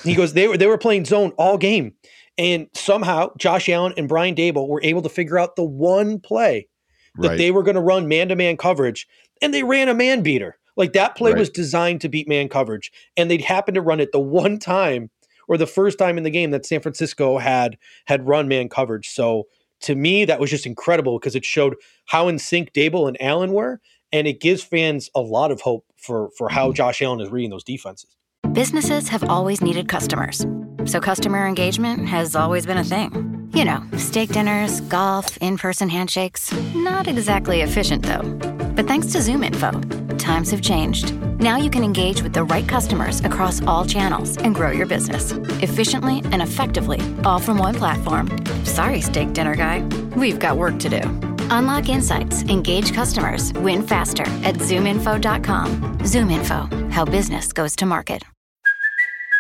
he goes, they were they were playing zone all game. And somehow Josh Allen and Brian Daboll were able to figure out the one play that Right. they were going to run man-to-man coverage and they ran a man beater. Like that play Right. was designed to beat man coverage and they'd happened to run it the one time or the first time in the game that San Francisco had had run man coverage. So to me that was just incredible because it showed how in sync Daboll and Allen were and it gives fans a lot of hope for for how Mhm. Josh Allen is reading those defenses. Businesses have always needed customers. So customer engagement has always been a thing. You know, steak dinners, golf, in person handshakes. Not exactly efficient, though. But thanks to ZoomInfo, times have changed. Now you can engage with the right customers across all channels and grow your business efficiently and effectively, all from one platform. Sorry, steak dinner guy. We've got work to do. Unlock insights, engage customers, win faster at zoominfo.com. ZoomInfo, how business goes to market.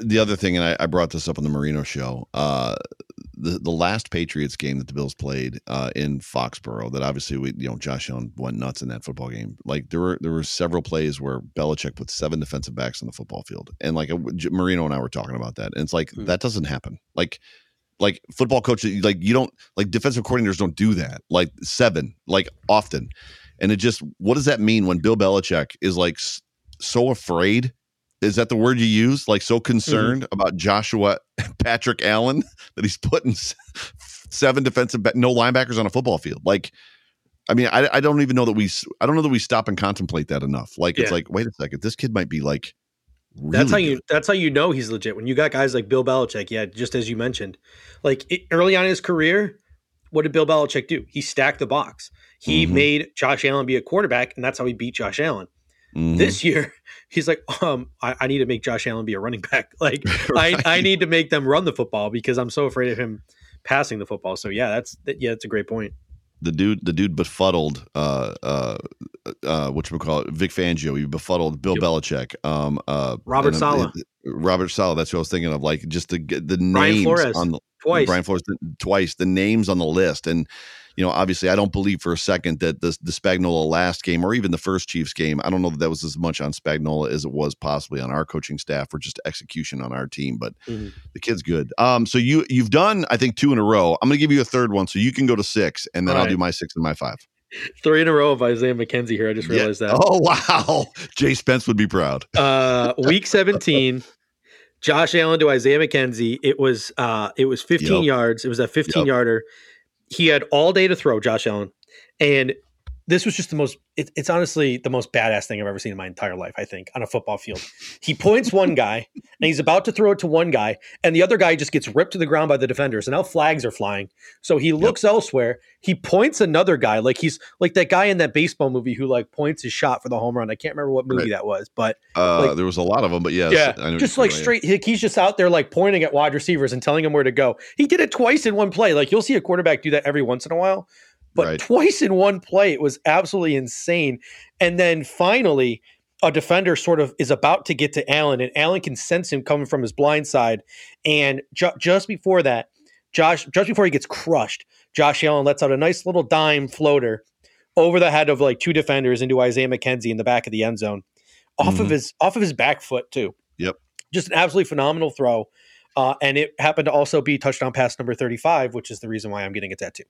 The other thing, and I, I brought this up on the Marino show, uh, the the last Patriots game that the Bills played uh, in Foxborough, that obviously we, you know, Josh Allen went nuts in that football game. Like there were there were several plays where Belichick put seven defensive backs on the football field, and like Marino and I were talking about that, and it's like Hmm. that doesn't happen. Like like football coaches, like you don't like defensive coordinators don't do that. Like seven, like often, and it just what does that mean when Bill Belichick is like so afraid? Is that the word you use? Like so concerned about Joshua Patrick Allen that he's putting seven defensive no linebackers on a football field. Like, I mean, I, I don't even know that we I don't know that we stop and contemplate that enough. Like, it's like wait a second, this kid might be like. Really That's how you. That's how you know he's legit. When you got guys like Bill Belichick, yeah, just as you mentioned, like it, early on in his career, what did Bill Belichick do? He stacked the box. He Mhm. made Josh Allen be a quarterback, and that's how he beat Josh Allen. Mhm. This year, he's like, um, I, I need to make Josh Allen be a running back. Like, I, I need to make them run the football because I'm so afraid of him passing the football. So yeah, that's that, yeah, that's a great point. the dude the dude befuddled uh uh uh what you call it Vic Fangio he befuddled Bill Yep. Belichick um uh Robert uh, Robert Saleh that's what I was thinking of like just the the Brian names Flores. on the Twice. Brian Flores twice the names on the list and you know obviously I don't believe for a second that the the Spagnuolo last game or even the first Chiefs game I don't know that that was as much on Spagnuolo as it was possibly on our coaching staff or just execution on our team but Mhm. the kid's good um so you you've done I think two in a row I'm gonna give you a third one so you can go to six and then All I'll right. do my six and my five Three in a row of Isaiah McKenzie here. I just Yeah. realized that. Oh wow, Jay Spence would be proud. Uh, week 17, Josh Allen to Isaiah McKenzie. It was uh it was 15 Yep. yards. It was a 15 Yep. yarder. He had all day to throw, Josh Allen. And this was just the most it, it's honestly the most badass thing I've ever seen in my entire life, I think, on a football field. He points one guy and he's about to throw it to one guy, and the other guy just gets ripped to the ground by the defenders, and now flags are flying. So he looks elsewhere. He points another guy, like he's like that guy in that baseball movie who like points his shot for the home run. I can't remember what movie Right. that was, but Uh, Like- there was a lot of them, but yes, yeah, I know just like straight. he- He's just out there like pointing at wide receivers and telling them where to go. He did it twice in one play. Like you'll see a quarterback do that every once in a while, but Right. twice in one play, it was absolutely insane. And then finally, a defender sort of is about to get to Allen, and Allen can sense him coming from his blind side. And ju- just before that, Josh, just before he gets crushed, Josh Allen lets out a nice little dime floater over the head of like two defenders into Isaiah McKenzie in the back of the end zone, off of Mhm. his off of his back foot too. Yep. just an absolutely phenomenal throw. Uh, and it happened to also be touchdown pass number 35, which is the reason why I'm getting a tattoo.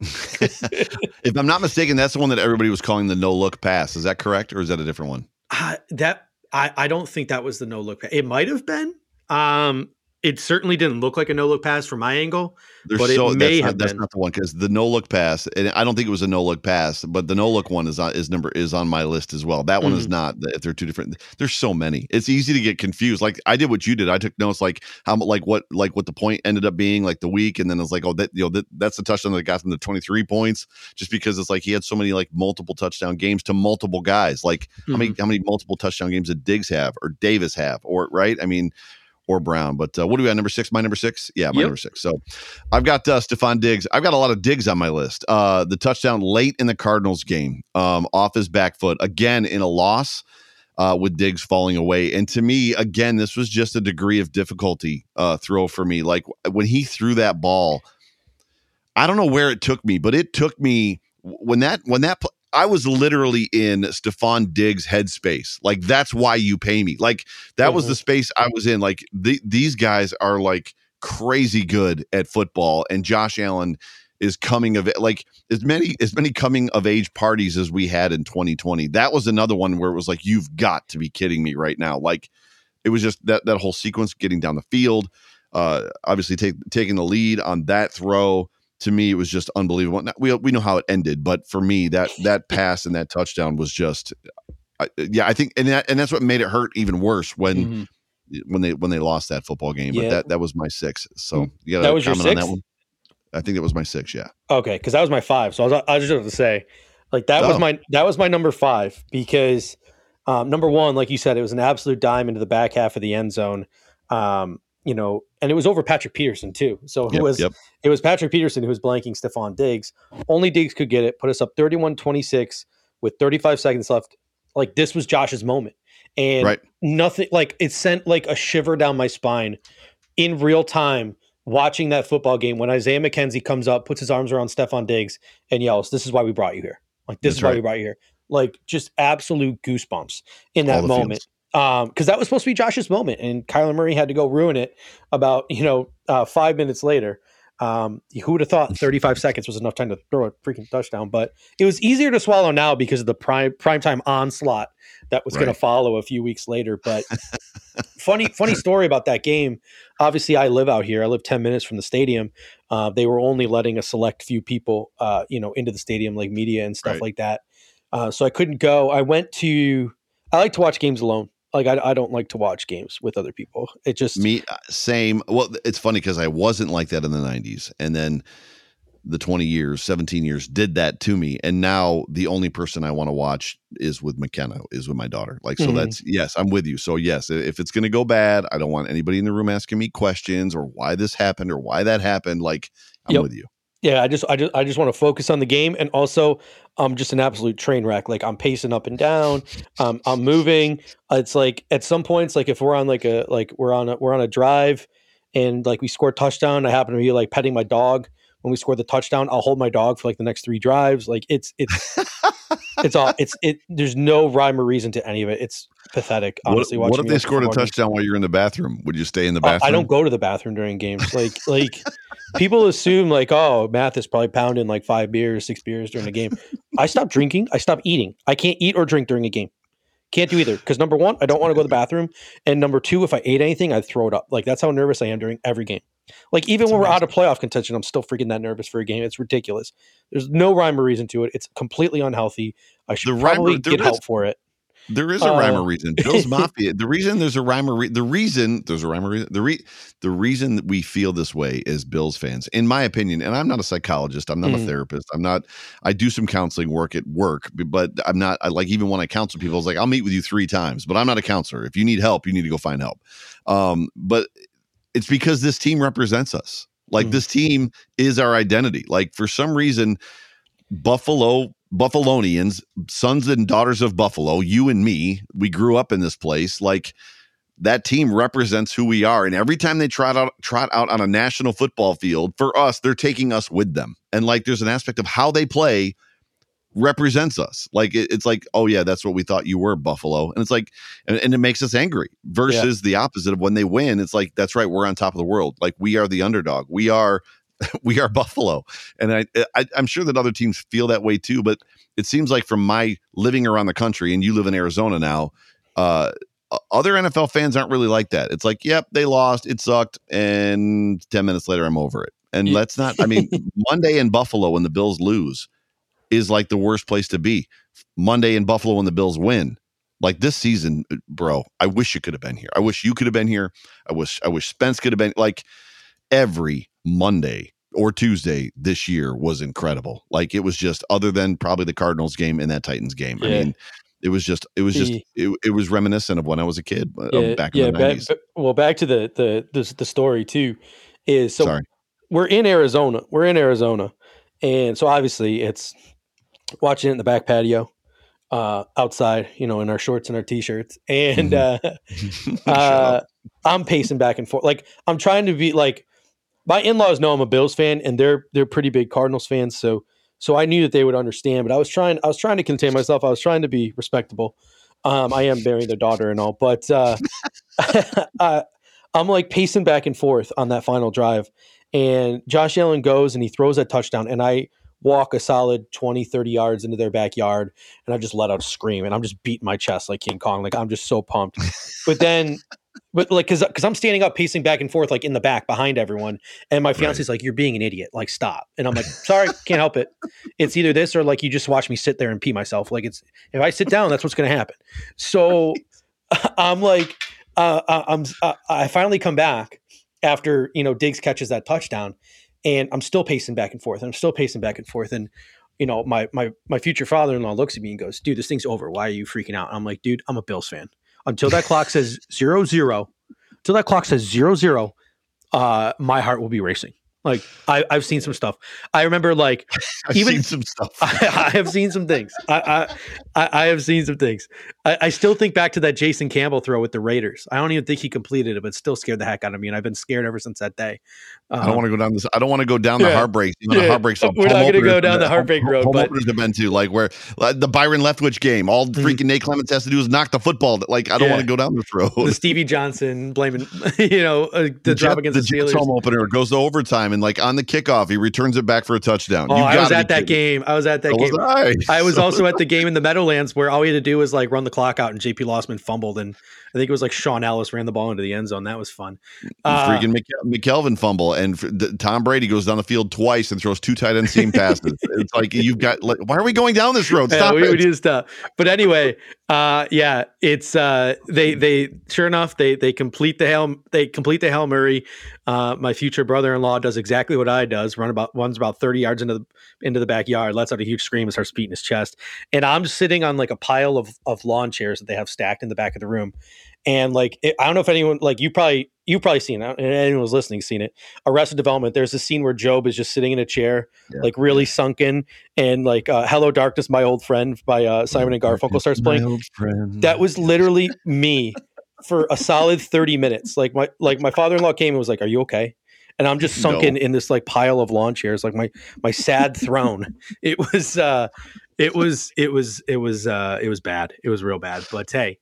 if I'm not mistaken, that's the one that everybody was calling the no look pass. Is that correct, or is that a different one? Uh, that I, I don't think that was the no look pass. It might have been. Um, it certainly didn't look like a no look pass from my angle. There's But it may that's, have not, that's been. not the one because the no look pass, and I don't think it was a no look pass, but the no look one is on is number is on my list as well. That one is Mm-hmm. not. If they're two different, there's so many. It's easy to get confused. Like I did what you did. I took notes like how like what like what the point ended up being like the week, and then I was like, oh, that you know that that's the touchdown that got them to 23 points, just because it's like he had so many like multiple touchdown games to multiple guys. Like how Mm-hmm. many how many multiple touchdown games did Diggs have or Davis have or right? I mean, or Brown. But uh, what do we have? Number six? My number six? Yeah, my Yep. number six. So I've got uh, Stefon Diggs. I've got a lot of digs on my list. Uh, the touchdown late in the Cardinals game, um, off his back foot again in a loss. Uh, with Diggs falling away, and to me, again, this was just a degree of difficulty uh, throw for me. Like when he threw that ball, I don't know where it took me, but it took me when that when that I was literally in Stefon Diggs headspace. Like that's why you pay me. Like that was the space I was in. Like the, these guys are like crazy good at football, and Josh Allen is coming of like as many as many coming of age parties as we had in 2020. That was another one where it was like you've got to be kidding me right now. Like it was just that that whole sequence getting down the field. Uh, obviously take, taking the lead on that throw to me it was just unbelievable. Now, we we know how it ended, but for me that that pass and that touchdown was just I, yeah, I think and that, and that's what made it hurt even worse when Mhm. when they when they lost that football game. But Yeah. that that was my six. So you got That was your comment on that one? I think it was my six. Yeah. Okay, because that was my five. So I was, I was just going to say, like that was Oh. my that was my number five because um, number one, like you said, it was an absolute dime into the back half of the end zone. Um, you know, and it was over Patrick Peterson too. So who Yep, was yep. it was Patrick Peterson who was blanking Stefon Diggs. Only Diggs could get it, put us up 31-26 with 35 seconds left. Like this was Josh's moment. And Right. nothing like it sent like a shiver down my spine in real time watching that football game when Isaiah McKenzie comes up, puts his arms around Stefon Diggs and yells, This is why we brought you here. Like this That's is why right. we brought you here. Like just absolute goosebumps in that moment. Um, because that was supposed to be Josh's moment, and Kyler Murray had to go ruin it about you know uh, five minutes later. Um, who would have thought 35 seconds was enough time to throw a freaking touchdown? But it was easier to swallow now because of the prime primetime onslaught that was going to follow a few weeks later. But funny, funny story about that game. Obviously, I live out here. I live 10 minutes from the stadium. Uh, they were only letting a select few people, uh, you know, into the stadium, like media and stuff Right. like that. Uh, so I couldn't go. I went to. I like to watch games alone. Like I, I don't like to watch games with other people. It just Me, uh, same. Well, it's funny because I wasn't like that in the 90s. And then the 20 years, 17 years did that to me. And now the only person I want to watch is with McKenna, is with my daughter. Like, so Mhm. that's, yes, I'm with you. So, yes, if it's going to go bad, I don't want anybody in the room asking me questions or why this happened or why that happened. Like, I'm Yep. with you. Yeah, I just I just I just want to focus on the game and also I'm just an absolute train wreck. Like I'm pacing up and down. Um, I'm moving. It's like at some points, like if we're on like a like we're on a we're on a drive and like we score a touchdown, I happen to be like petting my dog when we score the touchdown. I'll hold my dog for like the next three drives. Like it's it's it's all it's it. There's no rhyme or reason to any of it. It's pathetic. What, Honestly, what watching if they scored a touchdown while you're in the bathroom? Would you stay in the Uh, bathroom? I don't go to the bathroom during games. Like like people assume like oh Math is probably pounding like five beers, six beers during a game. I stop drinking. I stop eating. I can't eat or drink during a game Can't do either because number one, I don't want to go to the bathroom, and number two, if I ate anything, I'd throw it up. Like that's how nervous I am during every game. Like even That's when we're out of playoff contention, I'm still freaking that nervous for a game. It's ridiculous. There's no rhyme or reason to it. It's completely unhealthy. I should The probably there get is- help for it. There is a rhyme or Uh, reason. Bill's Mafia. The reason there's a rhyme or re- the reason there's a rhyme or reason. The re- the reason that we feel this way as Bills fans, in my opinion, and I'm not a psychologist. I'm not a Mhm. therapist. I'm not. I do some counseling work at work, but I'm not. I like even when I counsel people, it's like I'll meet with you three times, but I'm not a counselor. If you need help, you need to go find help. Um, but it's because this team represents us. Like Mhm. this team is our identity. Like for some reason, Buffalo Buffalonians, sons and daughters of Buffalo, you and me, we grew up in this place. Like that team represents who we are. And every time they trot out trot out on a national football field, for us, they're taking us with them. And like there's an aspect of how they play represents us. Like it- it's like, oh yeah, that's what we thought you were, Buffalo. And it's like, and, and it makes us angry versus the opposite of when they win. It's like, that's right, we're on top of the world. Like we are the underdog. We are we are Buffalo. And I, I I'm sure that other teams feel that way too. But it seems like from my living around the country, and you live in Arizona now, uh other NFL fans aren't really like that. It's like, yep, they lost, it sucked, and 10 minutes later I'm over it. And Yeah. let's not, I mean, Monday in Buffalo when the Bills lose is like the worst place to be. Monday in Buffalo when the Bills win. Like this season, bro, I wish you could have been here. I wish you could have been here. I wish I wish Spence could have been like every Monday or Tuesday this year was incredible. Like it was just other than probably the Cardinals game and that Titans game. I mean, it was just it was just it, it was reminiscent of when I was a kid uh, yeah, back in yeah. the 90s. ba- well, back to the the the, the story too is so Sorry. we're in Arizona. We're in Arizona, and so obviously it's watching it in the back patio, uh, outside. You know, in our shorts and our t-shirts, and Mm-hmm. uh, uh. I'm pacing back and forth. Like I'm trying to be like my in-laws know I'm a Bills fan, and they're they're pretty big Cardinals fans. So so I knew that they would understand. But I was trying I was trying to contain myself. I was trying to be respectable. Um, I am marrying their daughter and all, but uh, uh, I'm like pacing back and forth on that final drive, and Josh Allen goes and he throws that touchdown, and I walk a solid 20 30 yards into their backyard and i just let out a scream and i'm just beating my chest like king kong like i'm just so pumped. But then but like because because i'm standing up pacing back and forth like in the back behind everyone and my fiance's like you're being an idiot. Like stop. And i'm like sorry can't help it. It's either this or like you just watch me sit there and pee myself. Like it's if i sit down that's what's going to happen. So i'm like uh, I- i'm uh, i finally come back after you know diggs catches that touchdown and i'm still pacing back and forth and i'm still pacing back and forth and you know my my my future father-in-law looks at me and goes dude this thing's over. Why are you freaking out? I'm like dude i'm a bills fan. Until that clock says zero zero until that clock says zero zero uh my heart will be racing like I, i've seen some stuff i remember like I've even- seen some stuff. I, I have seen some things. I, I, I have seen some things. I, I still think back to that Jason Campbell throw with the Raiders. I don't even think he completed it, but still scared the heck out of me, and I've been scared ever since that day. I don't want to go down this. I don't want to go down the Um, Yeah. heartbreaks. You know, the Yeah. heartbreaks. We're not gonna go down the heartbreak home- road, Home but- openers have been to like where like, the Byron Leftwich game. All Mhm. freaking Nate Clements has to do is knock the football. Like I don't Yeah. want to go down this road. the Stevie Johnson blaming, you know, uh, the, Jet- drop against the, Jets Steelers. home opener goes to overtime and like on the kickoff he returns it back for a touchdown. Oh, You I was at that kidding. game. I was at that So game. was I. I was also at the game in the Meadowlands where all we had to do was like run the clock out, and JP Losman fumbled, and I think it was like Shaun Ellis ran the ball into the end zone. That was fun. Uh, freaking McKelvin fumble and Tom Brady goes down the field twice and throws two tight end seam passes. it's like you've got like why are we going down this road? Yeah, Stop we, it. we do stuff. But anyway, uh, yeah, it's uh, they they sure enough they they complete the hail they complete the hail Murray. Uh, my future brother in law does exactly what I does. Run about runs about thirty yards into the into the backyard, lets out a huge scream and starts beating his chest. And I'm sitting on like a pile of of lawn chairs that they have stacked in the back of the room. And like it, I don't know if anyone like you probably you probably seen it. And anyone who's listening seen it. Arrested Development. There's a scene where GOB is just sitting in a chair, Yeah. like really sunken, and like uh, "Hello Darkness, My Old Friend" by uh, Simon and Garfunkel starts playing. That was literally me for a solid thirty minutes. Like my like my father in law came and was like, "Are you okay?" And I'm just sunken in this like pile of lawn chairs, like my my sad throne. It was uh, it was it was it was uh, it was bad. It was real bad. But hey,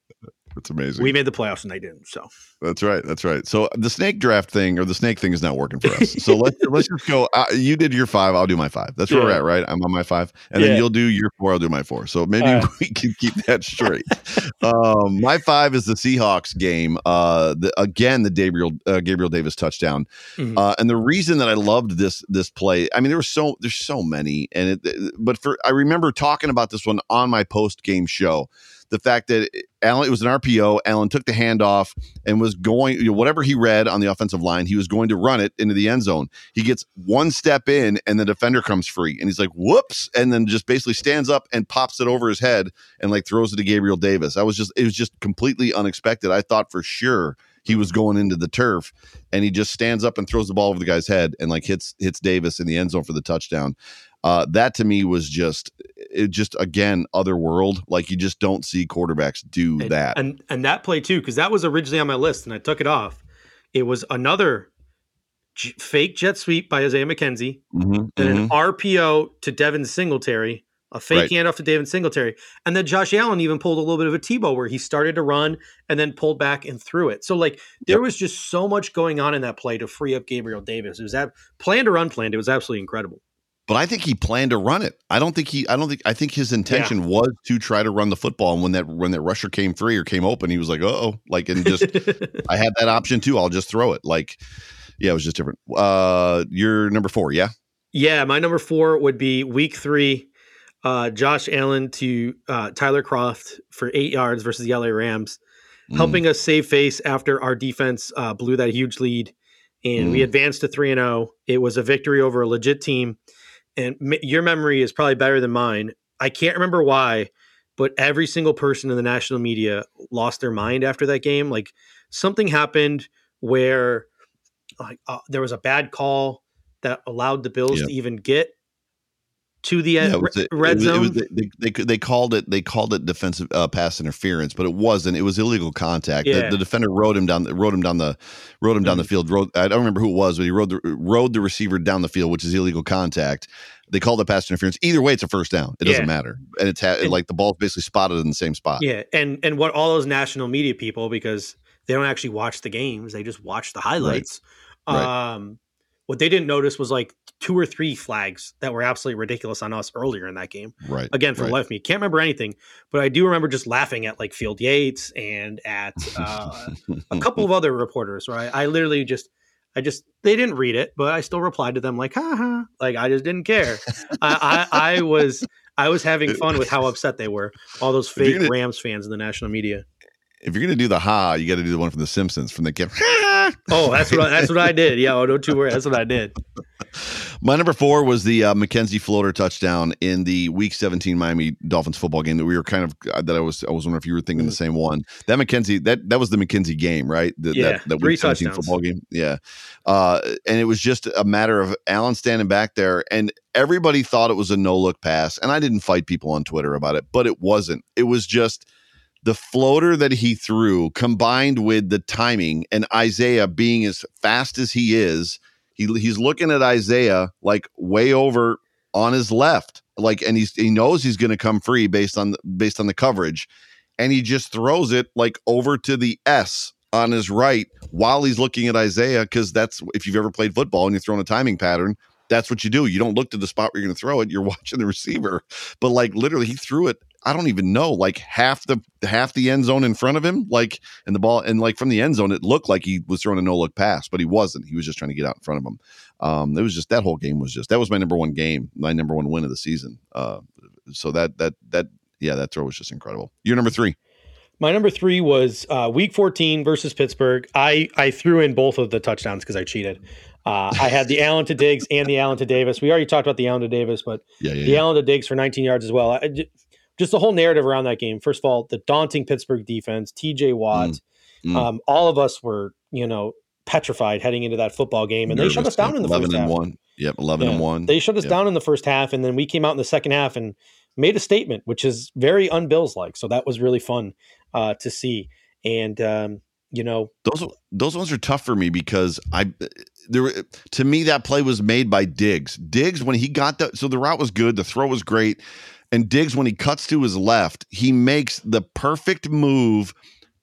It's amazing. We made the playoffs and they didn't. So that's right. That's right. So the snake draft thing or the snake thing is not working for us. So let's let's just go. Uh, you did your five. I'll do my five. That's where Yeah. we're at, right? I'm on my five, and Yeah. then you'll do your four. I'll do my four. So maybe right. we can keep that straight. um, my five is the Seahawks game. Uh, the, again, the Gabriel uh, Gabriel Davis touchdown. Mhm. Uh, and the reason that I loved this this play, I mean, there were so there's so many, and it, but for I remember talking about this one on my post game show. The fact that Allen it was an RPO, Allen took the handoff and was going, you know, whatever he read on the offensive line, he was going to run it into the end zone. He gets one step in, and the defender comes free, and he's like, "Whoops!" and then just basically stands up and pops it over his head and like throws it to Gabriel Davis. I was just, it was just completely unexpected. I thought for sure he was going into the turf, and he just stands up and throws the ball over the guy's head and like hits hits Davis in the end zone for the touchdown. Uh, that to me was just it just again other world like you just don't see quarterbacks do and, that and and that play too, because that was originally on my list and I took it off. It was another j- fake jet sweep by Isaiah McKenzie, Mhm, then mhm. an RPO to Devin Singletary, a fake Right. handoff to Devin Singletary, and then Josh Allen even pulled a little bit of a Tebow where he started to run and then pulled back and threw it. So like there Yep. was just so much going on in that play to free up Gabriel Davis. It was that planned or unplanned. It was absolutely incredible. But I think he planned to run it. I don't think he. I don't think. I think his intention was to try to run the football. And when that when that rusher came free or came open, he was like, "Oh, like and just I had that option too. I'll just throw it." Like, yeah, it was just different. Uh, you're number four, yeah. Yeah, my number four would be week three. Uh, Josh Allen to uh, Tyler Kroft for eight yards versus the LA Rams, Mm. helping us save face after our defense uh, blew that huge lead, and we Mm. advanced to three and zero. It was a victory over a legit team, and m- your memory is probably better than mine. I can't remember why, but every single person in the national media lost their mind after that game. Like something happened where like uh, there was a bad call that allowed the Bills Yeah. to even get to the Yeah, end, it was, re- it red zone. was- they, they, they called it they called it defensive uh, pass interference, but it wasn't. It was illegal contact. Yeah. The, the defender rode him down. Rode him down the rode him down the field. Rode, I don't remember who it was, but he rode the rode the receiver down the field, which is illegal contact. They called it pass interference. Either way, it's a first down. It doesn't matter, and it's ha- And- like the ball's basically spotted in the same spot. yeah, and and what all those national media people because they don't actually watch the games, they just watch the highlights. Right. Um, what they didn't notice was like two or three flags that were absolutely ridiculous on us earlier in that game. Right. Again, for right. the life of me, can't remember anything, but I do remember just laughing at like Field Yates and at uh, a couple of other reporters. Right, I literally just. I just they didn't read it, but I still replied to them like, "Ha ha!" Like I just didn't care. I, I I was I was having fun with how upset they were. All those fake Rams fans in the national media. If you're gonna do the ha, you got to do the one from The Simpsons from the kid. Oh, that's what I, that's what I did. Yeah, oh, don't you worry. That's what I did. My number four was the uh, McKenzie floater touchdown in the Week 17 Miami Dolphins football game that we were kind of uh, that I was I was wondering if you were thinking the same one. That McKenzie that that was the McKenzie game, right? The, Yeah, that, that three Week 17 touchdowns. football game. Yeah, uh, and it was just a matter of Allen standing back there, and everybody thought it was a no look pass, and I didn't fight people on Twitter about it, but it wasn't. It was just the floater that he threw combined with the timing and Isaiah being as fast as he is, he, he's looking at Isaiah like way over on his left, like, and he's he knows he's going to come free based on based on the coverage, and he just throws it like over to the S on his right while he's looking at Isaiah because that's if you've ever played football and you're throwing a timing pattern. That's what you do. You don't look to the spot where you're going to throw it. You're watching the receiver. But like literally, he threw it. I don't even know, like half the half the end zone in front of him, like and the ball and like from the end zone, it looked like he was throwing a no look pass, but he wasn't. He was just trying to get out in front of him. Um, it was just that whole game was just that was my number one game, my number one win of the season. Uh, so that that that yeah, that throw was just incredible. You're number three. My number three was uh, Week 14 versus Pittsburgh. I I threw in both of the touchdowns because I cheated. Uh, I had the Allen to Diggs and the Allen to Davis. We already talked about the Allen to Davis, but Yeah, yeah, the yeah. Allen to Diggs for 19 yards as well. I, just the whole narrative around that game. First of all, the daunting Pittsburgh defense, T.J. Watt. Mm, mm. Um, all of us were, you know, petrified heading into that football game, and they shut us down in the eleven first and half. one. Yep, eleven and one. They shut us Yep. down in the first half, and then we came out in the second half and made a statement, which is very unbills like. So that was really fun uh, to see. And um, you know, those those ones are tough for me because I there were- to me that play was made by Diggs. Diggs when he got the so the route was good, the throw was great, and Diggs when he cuts to his left, he makes the perfect move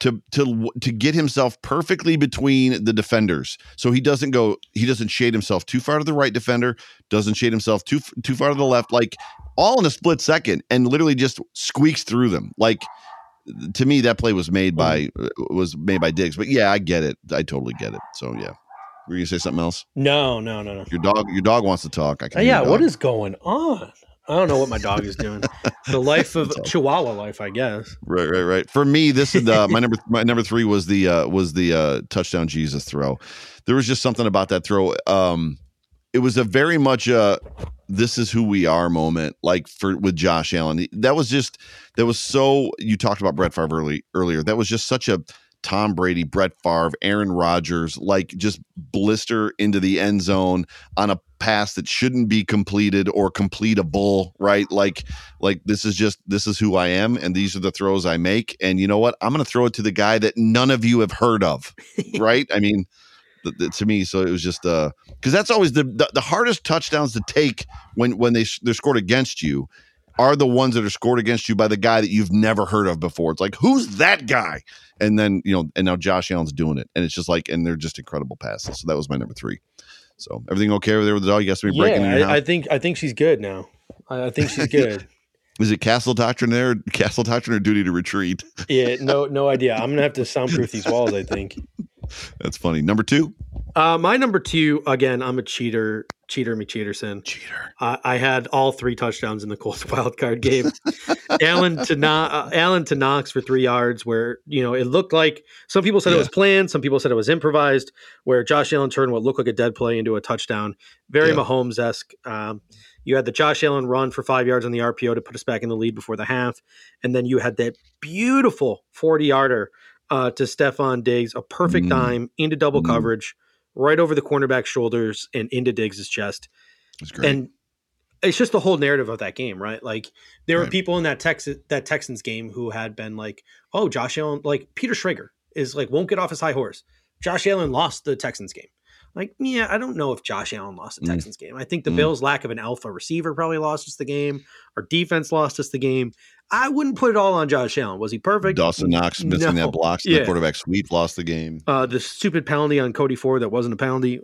to to to get himself perfectly between the defenders, so he doesn't go, he doesn't shade himself too far to the right defender, doesn't shade himself too too far to the left, like all in a split second, and literally just squeaks through them. Like to me, that play was made by uh, was made by Diggs. But yeah, I get it. I totally get it. So yeah. Were you gonna say something else? No, no, no, no. Your dog, your dog wants to talk. I Uh, can. hear yeah, what is going on? I don't know what my dog is doing. the life of Chihuahua life, I guess. Right, right, right. For me, this is the my number. My number three was the uh, was the uh, touchdown Jesus throw. There was just something about that throw. Um, it was a very much a this is who we are moment. Like for with Josh Allen, that was just that was so. You talked about Brett Favre early, earlier. That was just such a Tom Brady, Brett Favre, Aaron Rodgers, like just blister into the end zone on a pass that shouldn't be completed or completable, right? Like like this is just this is who I am and these are the throws I make and you know what? I'm going to throw it to the guy that none of you have heard of, right? I mean, th- th- to me so it was just uh cuz that's always the, the the hardest touchdowns to take when when they they're scored against you are the ones that are scored against you by the guy that you've never heard of before. It's like, who's that guy? And then, you know, and now Josh Allen's doing it. And it's just like, and they're just incredible passes. So that was my number three. So everything okay over there with the dog? You got somebody breaking in your Yeah, I, I think I think she's good now. I, I think she's good. Is it Castle Doctrine there? Castle Doctrine or Duty to Retreat? yeah, no, no idea. I'm gonna have to soundproof these walls. I think. That's funny. Number two? Uh, my number two, again, I'm a cheater, cheater, me cheaterson. Cheater. Uh, I had all three touchdowns in the Colts wild card game. Allen to no- uh, Allen to Knox for three yards, where you know it looked like some people said it was planned, some people said it was improvised. Where Josh Allen turned what looked like a dead play into a touchdown, very Yeah. Mahomes esque. Um, you had the Josh Allen run for five yards on the RPO to put us back in the lead before the half, and then you had that beautiful forty yarder uh, to Stefon Diggs, a perfect Mm. dime into double Mm. coverage, right over the cornerback's shoulders and into Diggs' chest. And it's just the whole narrative of that game, right? Like there were people in that Texas that Texans game who had been like, "Oh, Josh Allen, like Peter Schrager is like won't get off his high horse." Josh Allen lost the Texans game. Like, yeah, I don't know if Josh Allen lost the Mm. Texans game. I think the Mm. Bills' lack of an alpha receiver probably lost us the game. Our defense lost us the game. I wouldn't put it all on Josh Allen. Was he perfect? Dawson Knox missing No. that block. Yeah. The quarterback sweep lost the game. uh, the stupid penalty on Cody Ford that wasn't a penalty.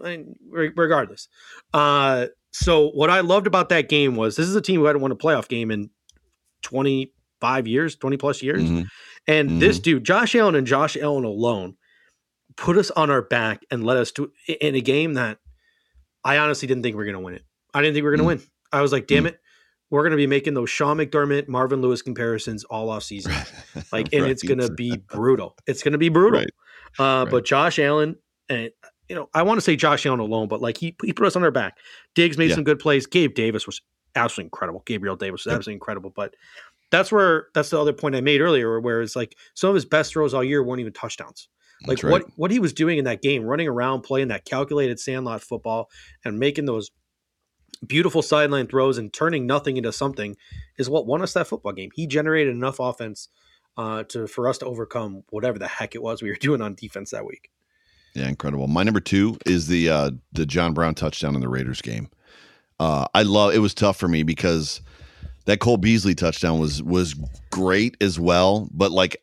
Regardless, uh, so what I loved about that game was this is a team who hadn't won a playoff game in twenty five years, twenty plus years, Mhm. and this dude, Josh Allen and Josh Allen alone, put us on our back and let us to in a game that I honestly didn't think we are going to win it. I didn't think we are going to win. I was like, damn it. We're going to be making those Sean McDermott, Marvin Lewis comparisons all off season. Like, and it's going to be brutal. It's going to be brutal. Right. Uh, Right. But Josh Allen, and you know, I want to say Josh Allen alone, but like he, he put us on our back. Diggs made Yeah. some good plays. Gabe Davis was absolutely incredible. Gabriel Davis was Yep. absolutely incredible. But that's where that's the other point I made earlier, where it's like some of his best throws all year weren't even touchdowns. Like right. what what he was doing in that game, running around, playing that calculated sandlot football, and making those beautiful sideline throws and turning nothing into something is what won us that football game. He generated enough offense uh, to for us to overcome whatever the heck it was we were doing on defense that week. Yeah, incredible. My number two is the uh the John Brown touchdown in the Raiders game. Uh I love it was tough for me because that Cole Beasley touchdown was was great as well, but like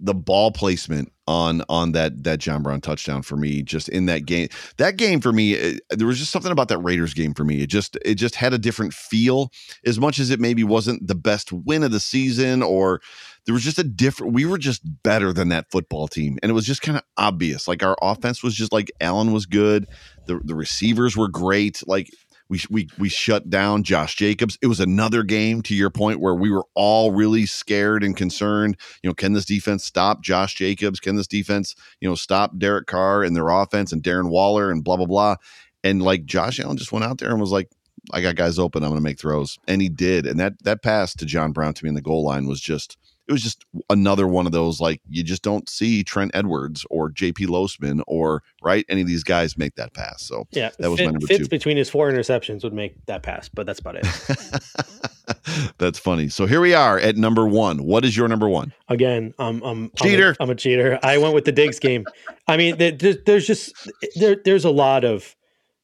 the ball placement on on that that John Brown touchdown for me just in that game that game for me it, there was just something about that Raiders game for me. It just it just had a different feel. As much as it maybe wasn't the best win of the season or there was just a different we were just better than that football team. And it was just kind of obvious. Like our offense was just like Allen was good. The the receivers were great. Like we we we shut down Josh Jacobs. It was another game to your point where we were all really scared and concerned you know can this defense stop Josh Jacobs? Can this defense you know stop Derek Carr and their offense and Darren Waller and blah blah blah? And like Josh Allen just went out there and was like I got guys open. I'm going to make throws. And he did. And that that pass to John Brown to me in the goal line was just it was just another one of those like you just don't see Trent Edwards or JP Losman or right any of these guys make that pass. So Yeah, That was my Fit- number Fitz two. between his four interceptions would make that pass, but that's about it. that's funny. So here we are at number one. What is your number one? Again, I'm, I'm Cheater. I'm a, I'm a cheater. I went with the Diggs game. I mean, there- there's just there, there's a lot of,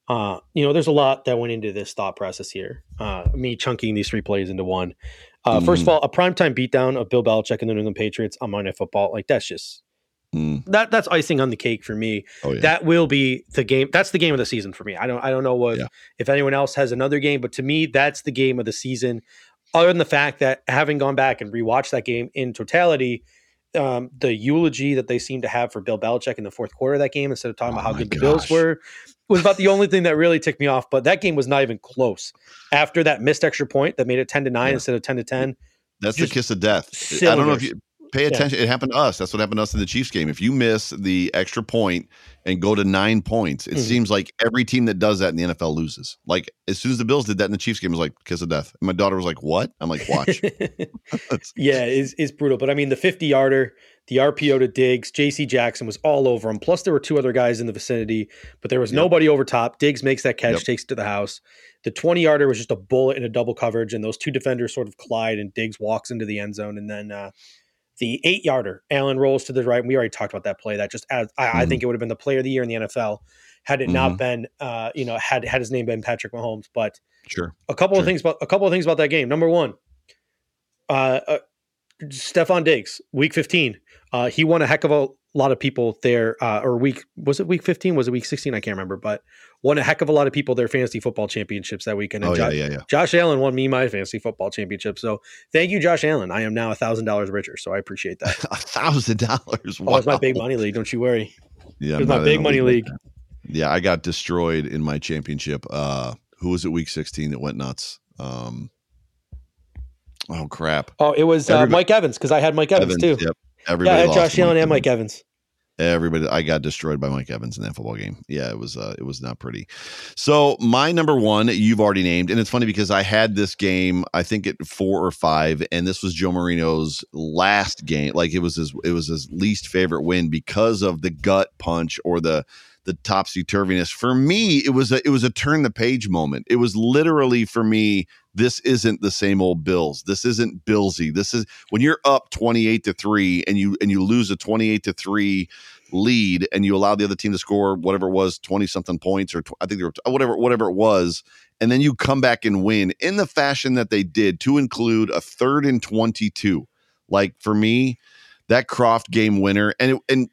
uh, you know, there's a lot that went into this thought process here. Uh, me chunking these three plays into one. Uh, First of all, a primetime beatdown of Bill Belichick and the New England Patriots on Monday Night Football, like that's just Mm. that that's icing on the cake for me. Oh yeah. That will be the game. That's the game of the season for me. I don't I don't know what Yeah. if anyone else has another game, but to me, that's the game of the season. Other than the fact that having gone back and rewatched that game in totality, um, the eulogy that they seem to have for Bill Belichick in the fourth quarter of that game, instead of talking Oh about how good the Bills were, was about the only thing that really ticked me off. But that game was not even close. After that missed extra point that made it ten to nine Yeah. instead of ten to ten, That's the kiss of death. I don't know if you pay attention. It happened to us. That's what happened to us in the Chiefs game. If you miss the extra point and go to nine points, it Mhm. seems like every team that does that in the NFL loses. Like as soon as the Bills did that in the Chiefs game, it was like kiss of death. And my daughter was like, "What?" I'm like, "Watch." yeah, is is brutal. But I mean, the 50 yarder, the RPO to Diggs, JC Jackson was all over him. Plus, there were two other guys in the vicinity, but there was Yep. nobody over top. Diggs makes that catch, Yep. takes it to the house. The 20 yarder was just a bullet in a double coverage, and those two defenders sort of collide, and Diggs walks into the end zone. And then uh, the eight yarder, Allen rolls to the right. And we already talked about that play. That just, adds, I, I Mhm. think it would have been the player of the year in the NFL had it not been, uh, you know, had had his name been Patrick Mahomes. But sure. a couple of things about a couple of things about that game. Number one, uh, uh Stefon Diggs, week 15. Uh, he won a heck of a lot of people there, uh, or week was it week 15? Was it week 16? I can't remember, but won a heck of a lot of people their fantasy football championships that weekend. And Oh yeah, yeah, yeah. Josh Allen won me my fantasy football championship. So thank you, Josh Allen. I am now a thousand dollars richer. So I appreciate that. A thousand dollars. Oh, it's my big money league. Don't you worry. Yeah, It my big money league. Yeah, I got destroyed in my championship. Uh who was it week 16 that went nuts? Um Oh crap. Oh, it was uh, Mike Evans because I had Mike Evans, too. Yep. Everybody Yeah, I had lost Josh Allen and Mike Evans. Everybody, I got destroyed by Mike Evans in that football game. Yeah, it was, uh, it was not pretty. So my number one, you've already named, and it's funny because I had this game, I think at four or five, and this was Joe Marino's last game. Like it was his, it was his least favorite win because of the gut punch or the the topsy turviness. For me, it was a, it was a turn the page moment. It was literally for me. This isn't the same old Bills. This isn't Billsy. This is when you're up twenty eight to three and you and you lose a twenty eight to three lead and you allow the other team to score whatever it was 20 something points or tw- I think they were whatever whatever it was and then you come back and win in the fashion that they did to include a third and 22 like for me that Kroft game winner and it, and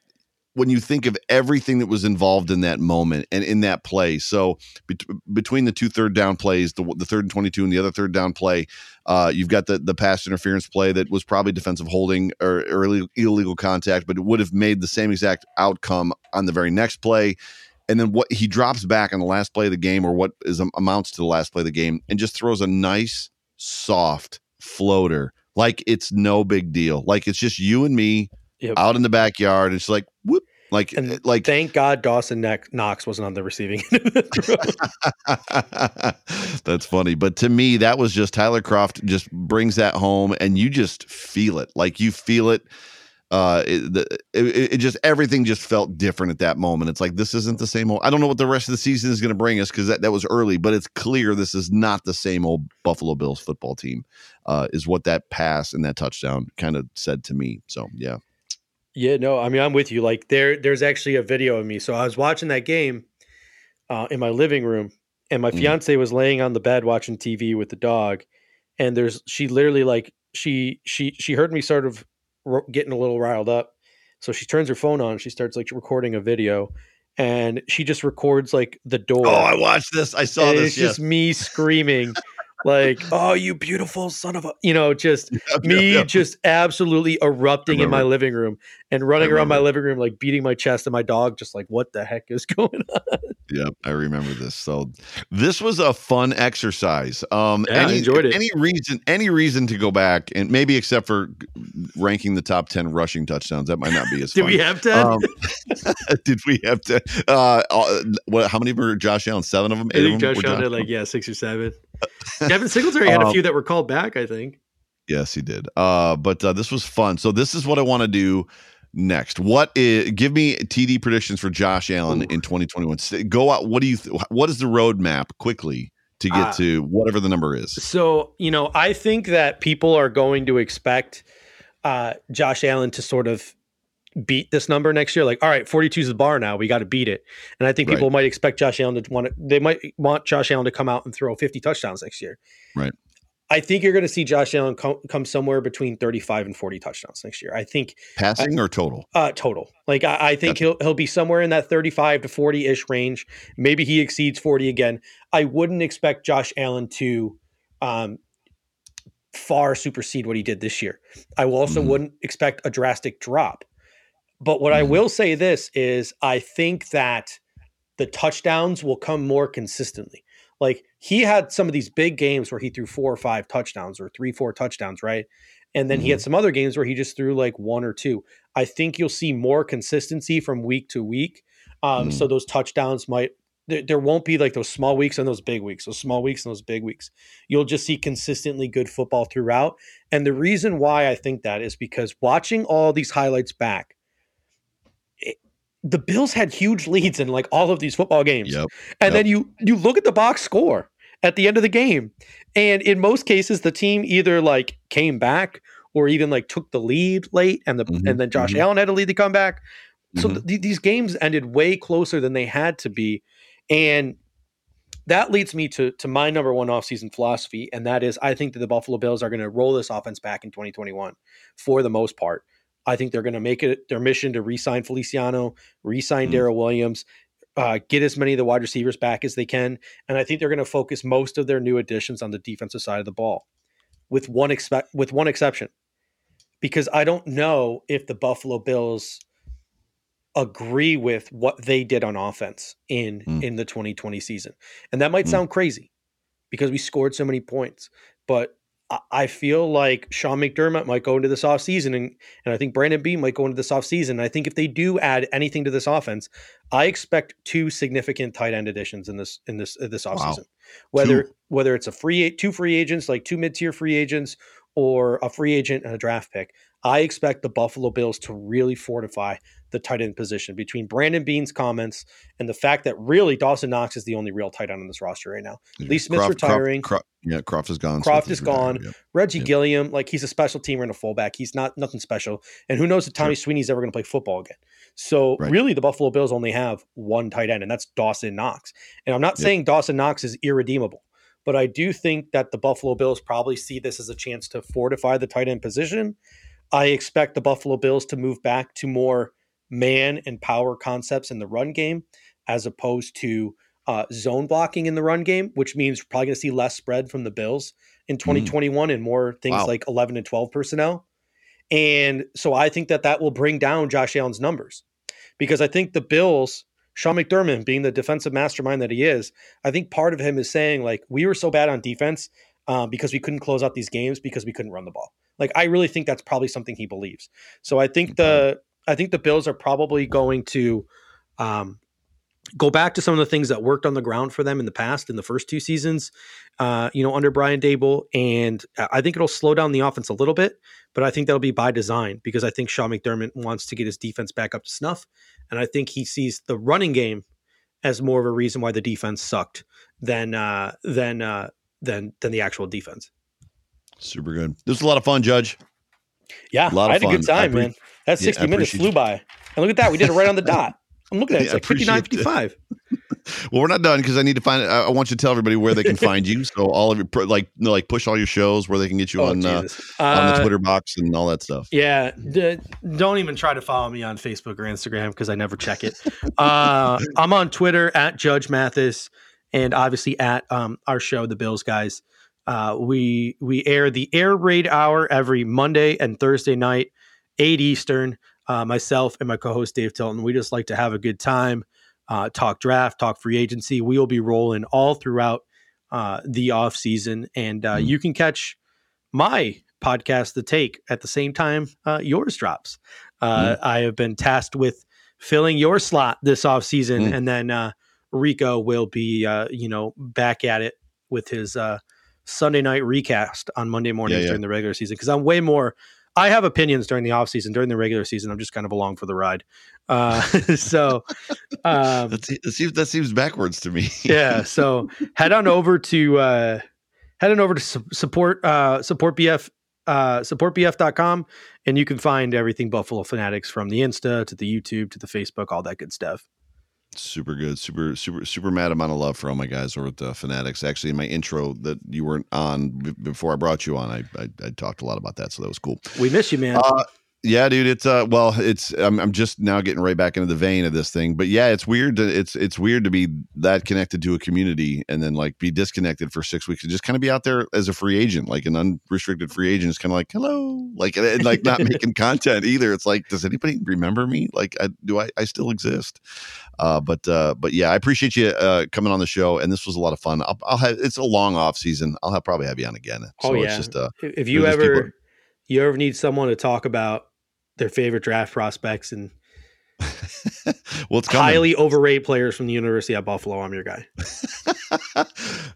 when you think of everything that was involved in that moment and in that play. So bet- between the two third down plays the, the third and 22 and the other third down play uh, you've got the the pass interference play that was probably defensive holding or, or illegal, illegal contact, but it would have made the same exact outcome on the very next play. And then what he drops back on the last play of the game, or what is amounts to the last play of the game, and just throws a nice, soft floater, like it's no big deal, like it's just you and me Yep. out in the backyard. and It's like whoop, like And like Thank God Dawson Knox wasn't on the receiving end of. That's funny. But to me, that was just Tyler Kroft just brings that home and you just feel it. Like you feel it. Uh, it, the, it, it just everything just felt different at that moment. It's like this isn't the same old. I don't know what the rest of the season is going to bring us because that, that was early, but it's clear this is not the same old Buffalo Bills football team. Uh, is what that pass and that touchdown kind of said to me. So yeah, Yeah, no, I mean I'm with you. Like there, there's actually a video of me. So I was watching that game uh, in my living room, and my Mhm. fiance was laying on the bed watching TV with the dog, and there's she literally like she she she heard me sort of ro- getting a little riled up, so she turns her phone on, she starts like recording a video, and she just records like the door. Oh, I watched this. I saw and this. it's just me screaming. Like, oh, you beautiful son of a, you know, just yes. me Yep, yep. just absolutely erupting in my living room and running around my living room like beating my chest and my dog just like what the heck is going on Yep, I remember this. So this was a fun exercise. Um Yeah, I any, enjoyed it. Any reason any reason to go back and maybe except for ranking the top 10 rushing touchdowns. That might not be as did fun. we have to um, did we have to uh, uh what how many were Josh Allen? Seven of them? i Eight think of them josh Allen Josh had like yeah six or seven Devin Singletary had a Um, few that were called back i think Yes, he did. Uh, but uh, this was fun. So this is what I want to do next. What is? Give me TD predictions for Josh Allen Ooh. in 2021. Go out. What do you? Th- what is the roadmap quickly to get Uh, to whatever the number is? so you know i think that people are going to expect uh josh allen to sort of beat this number next year like all right 42 is the bar now we got to beat it and i think people Right. might expect josh allen to want to they might want josh allen to come out and throw 50 touchdowns next year Right. I think you're going to see Josh Allen come, come somewhere between 35 and 40 touchdowns next year. I think passing or total. Uh, total. Like I, I think he'll he'll be somewhere in that 35 to 40 ish range. Maybe he exceeds 40 again. I wouldn't expect Josh Allen to um, far supersede what he did this year. I also Mhm. wouldn't expect a drastic drop. But what I Mhm. will say this is I think that the touchdowns will come more consistently. Like he had some of these big games where he threw four or five touchdowns or three, four touchdowns, right? And then he had some other games where he just threw like one or two. I think you'll see more consistency from week to week. Um, Mm. So those touchdowns might, there, there won't be like those small weeks and those big weeks, those small weeks and those big weeks. You'll just see consistently good football throughout. And the reason why I think that is because watching all these highlights back, the Bills had huge leads in like all of these football games. Yep. And Yep. then you you look at the box score at the end of the game. And in most cases, the team either like came back or even like took the lead late and the Mhm, and then Josh mhm. Allen had to lead the comeback. So Mhm. th- these games ended way closer than they had to be. And that leads me to to my number one offseason philosophy, and that is I think that the Buffalo Bills are going to roll this offense back in 2021 for the most part. I think they're going to make it their mission to re-sign Feliciano, re-sign Mm. Daryl Williams, uh, get as many of the wide receivers back as they can, and I think they're going to focus most of their new additions on the defensive side of the ball, with one expect with one exception, because I don't know if the Buffalo Bills agree with what they did on offense in Mm. in the 2020 season. And that might Mm. sound crazy because we scored so many points, but I- feel like Sean McDermott might go into this offseason and, and I think Brandon Beane might go into this offseason. I think if they do add anything to this offense, I expect two significant tight end additions in this in this in this Wow. offseason. Whether Two. whether it's a free two free agents, like two mid-tier free agents, or a free agent and a draft pick, I expect the Buffalo Bills to really fortify the tight end position between Brandon Beane's comments and the fact that really Dawson Knox is the only real tight end on this roster right now. Lee Smith's Kroft- Kroft- retiring. Kroft- yeah, Kroft is gone. Kroft is gone. yep. Reggie Yeah. Gilliam, like he's a special teamer and a fullback. He's not nothing special. And who knows if Tommy Sweeney's ever going to play football again. So Right. really the Buffalo Bills only have one tight end, and that's Dawson Knox. And I'm not Yep. saying Dawson Knox is irredeemable, but I do think that the Buffalo Bills probably see this as a chance to fortify the tight end position. I expect the Buffalo Bills to move back to more man and power concepts in the run game as opposed to uh, zone blocking in the run game, which means we're probably going to see less spread from the Bills in 2021 and more things Wow. like 11 and 12 personnel. And so I think that that will bring down Josh Allen's numbers because I think the Bills, Sean McDermott being the defensive mastermind that he is, I think part of him is saying like we were so bad on defense um, because we couldn't close out these games because we couldn't run the ball. Like I really think that's probably something he believes. So I think the I think the Bills are probably going to um, go back to some of the things that worked on the ground for them in the past in the first two seasons, uh, you know, under Brian Daboll, and I think it'll slow down the offense a little bit, but I think that'll be by design because I think Sean McDermott wants to get his defense back up to snuff, and I think he sees the running game as more of a reason why the defense sucked than uh, than uh, than than the actual defense. Super good. This was a lot of fun, Judge. Yeah, A lot of I had a good fun. I time, appre- man. That 60 I minutes flew by. And look at that, we did it right on the dot. I'm looking at it. It's Yeah, like 59, appreciate that. 55. Well, we're not done because I need to find. I I want you to tell everybody where they can find you. So all of your like like push all your shows where they can get you Oh, on uh, on the Uh, Twitter box and all that stuff. Yeah, d- don't even try to follow me on Facebook or Instagram because I never check it. uh, I'm on Twitter at Judge Mathis, and obviously at um, our show, The Bills Guys. Uh, we we air the Air Raid Hour every Monday and Thursday night, eight Eastern. Uh, myself and my co-host Dave Tilton. We just like to have a good time, uh, talk draft, talk free agency. We will be rolling all throughout uh, the off season, and uh, Mm. you can catch my podcast, The Take, at the same time uh, yours drops. Uh, I have been tasked with filling your slot this off season, Mm. and then uh, Rico will be, uh, you know, back at it with his uh, Sunday night recast on Monday mornings yeah. during the regular season. Because I'm way more. I have opinions during the off season. During the regular season, I'm just kind of along for the ride. Uh, so, um, That, seems that seems backwards to me. yeah so head on over to uh head on over to su- support uh support bf uh supportbf.com and you can find everything buffalo fanatics from the insta to the youtube to the facebook all that good stuff Super good. Super, super, super mad amount of love for all my guys over at the Fanatics. Actually, in my intro that you weren't on b- before I brought you on, I, I, I talked a lot about that, so that was cool. We miss you, man. Uh, yeah, dude. It's uh, well, it's I'm, I'm just now getting right back into the vein of this thing, but yeah, it's weird. To, it's it's weird to be that connected to a community and then like be disconnected for six weeks and just kind of be out there as a free agent, like an unrestricted free agent. It's kind of like hello, like and, and like not making content either. It's like, does anybody remember me? Like, I, do I I still exist? Uh, but uh, but yeah, I appreciate you uh, coming on the show, and this was a lot of fun. I'll, I'll have it's a long off season. I'll have probably have you on again. So oh yeah, it's just uh, if you ever people... you ever need someone to talk about their favorite draft prospects and well, it's highly overrated players from the University of Buffalo. I'm your guy.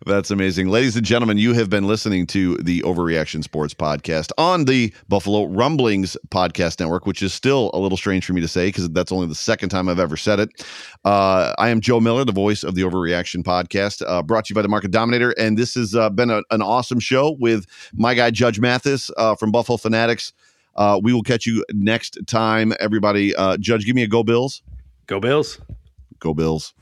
That's amazing. Ladies and gentlemen, you have been listening to the Overreaction Sports Podcast on the Buffalo Rumblings Podcast Network, which is still a little strange for me to say because that's only the second time I've ever said it. Uh, I am Joe Miller, the voice of the Overreaction Podcast, uh, brought to you by the Market Dominator. And this has uh, been a, an awesome show with my guy, Judge Mathis uh, from Buffalo Fanatics. Uh, we will catch you next time, everybody. Uh, Judge, give me a go Bills. Go Bills. Go Bills.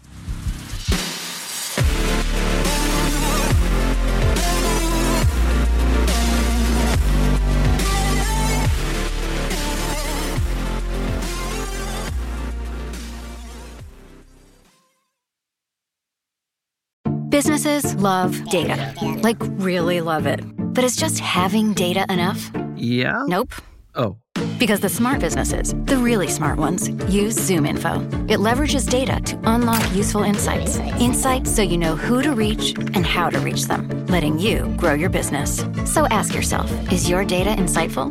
Businesses love data, like really love it. But is just having data enough? Yeah. Nope. Oh. Because the smart businesses, the really smart ones, use ZoomInfo. It leverages data to unlock useful insights. Insights so you know who to reach and how to reach them, letting you grow your business. So ask yourself is your data insightful?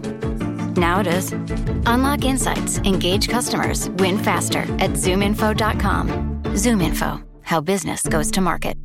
Now it is. Unlock insights, engage customers, win faster at zoominfo.com. ZoomInfo, how business goes to market.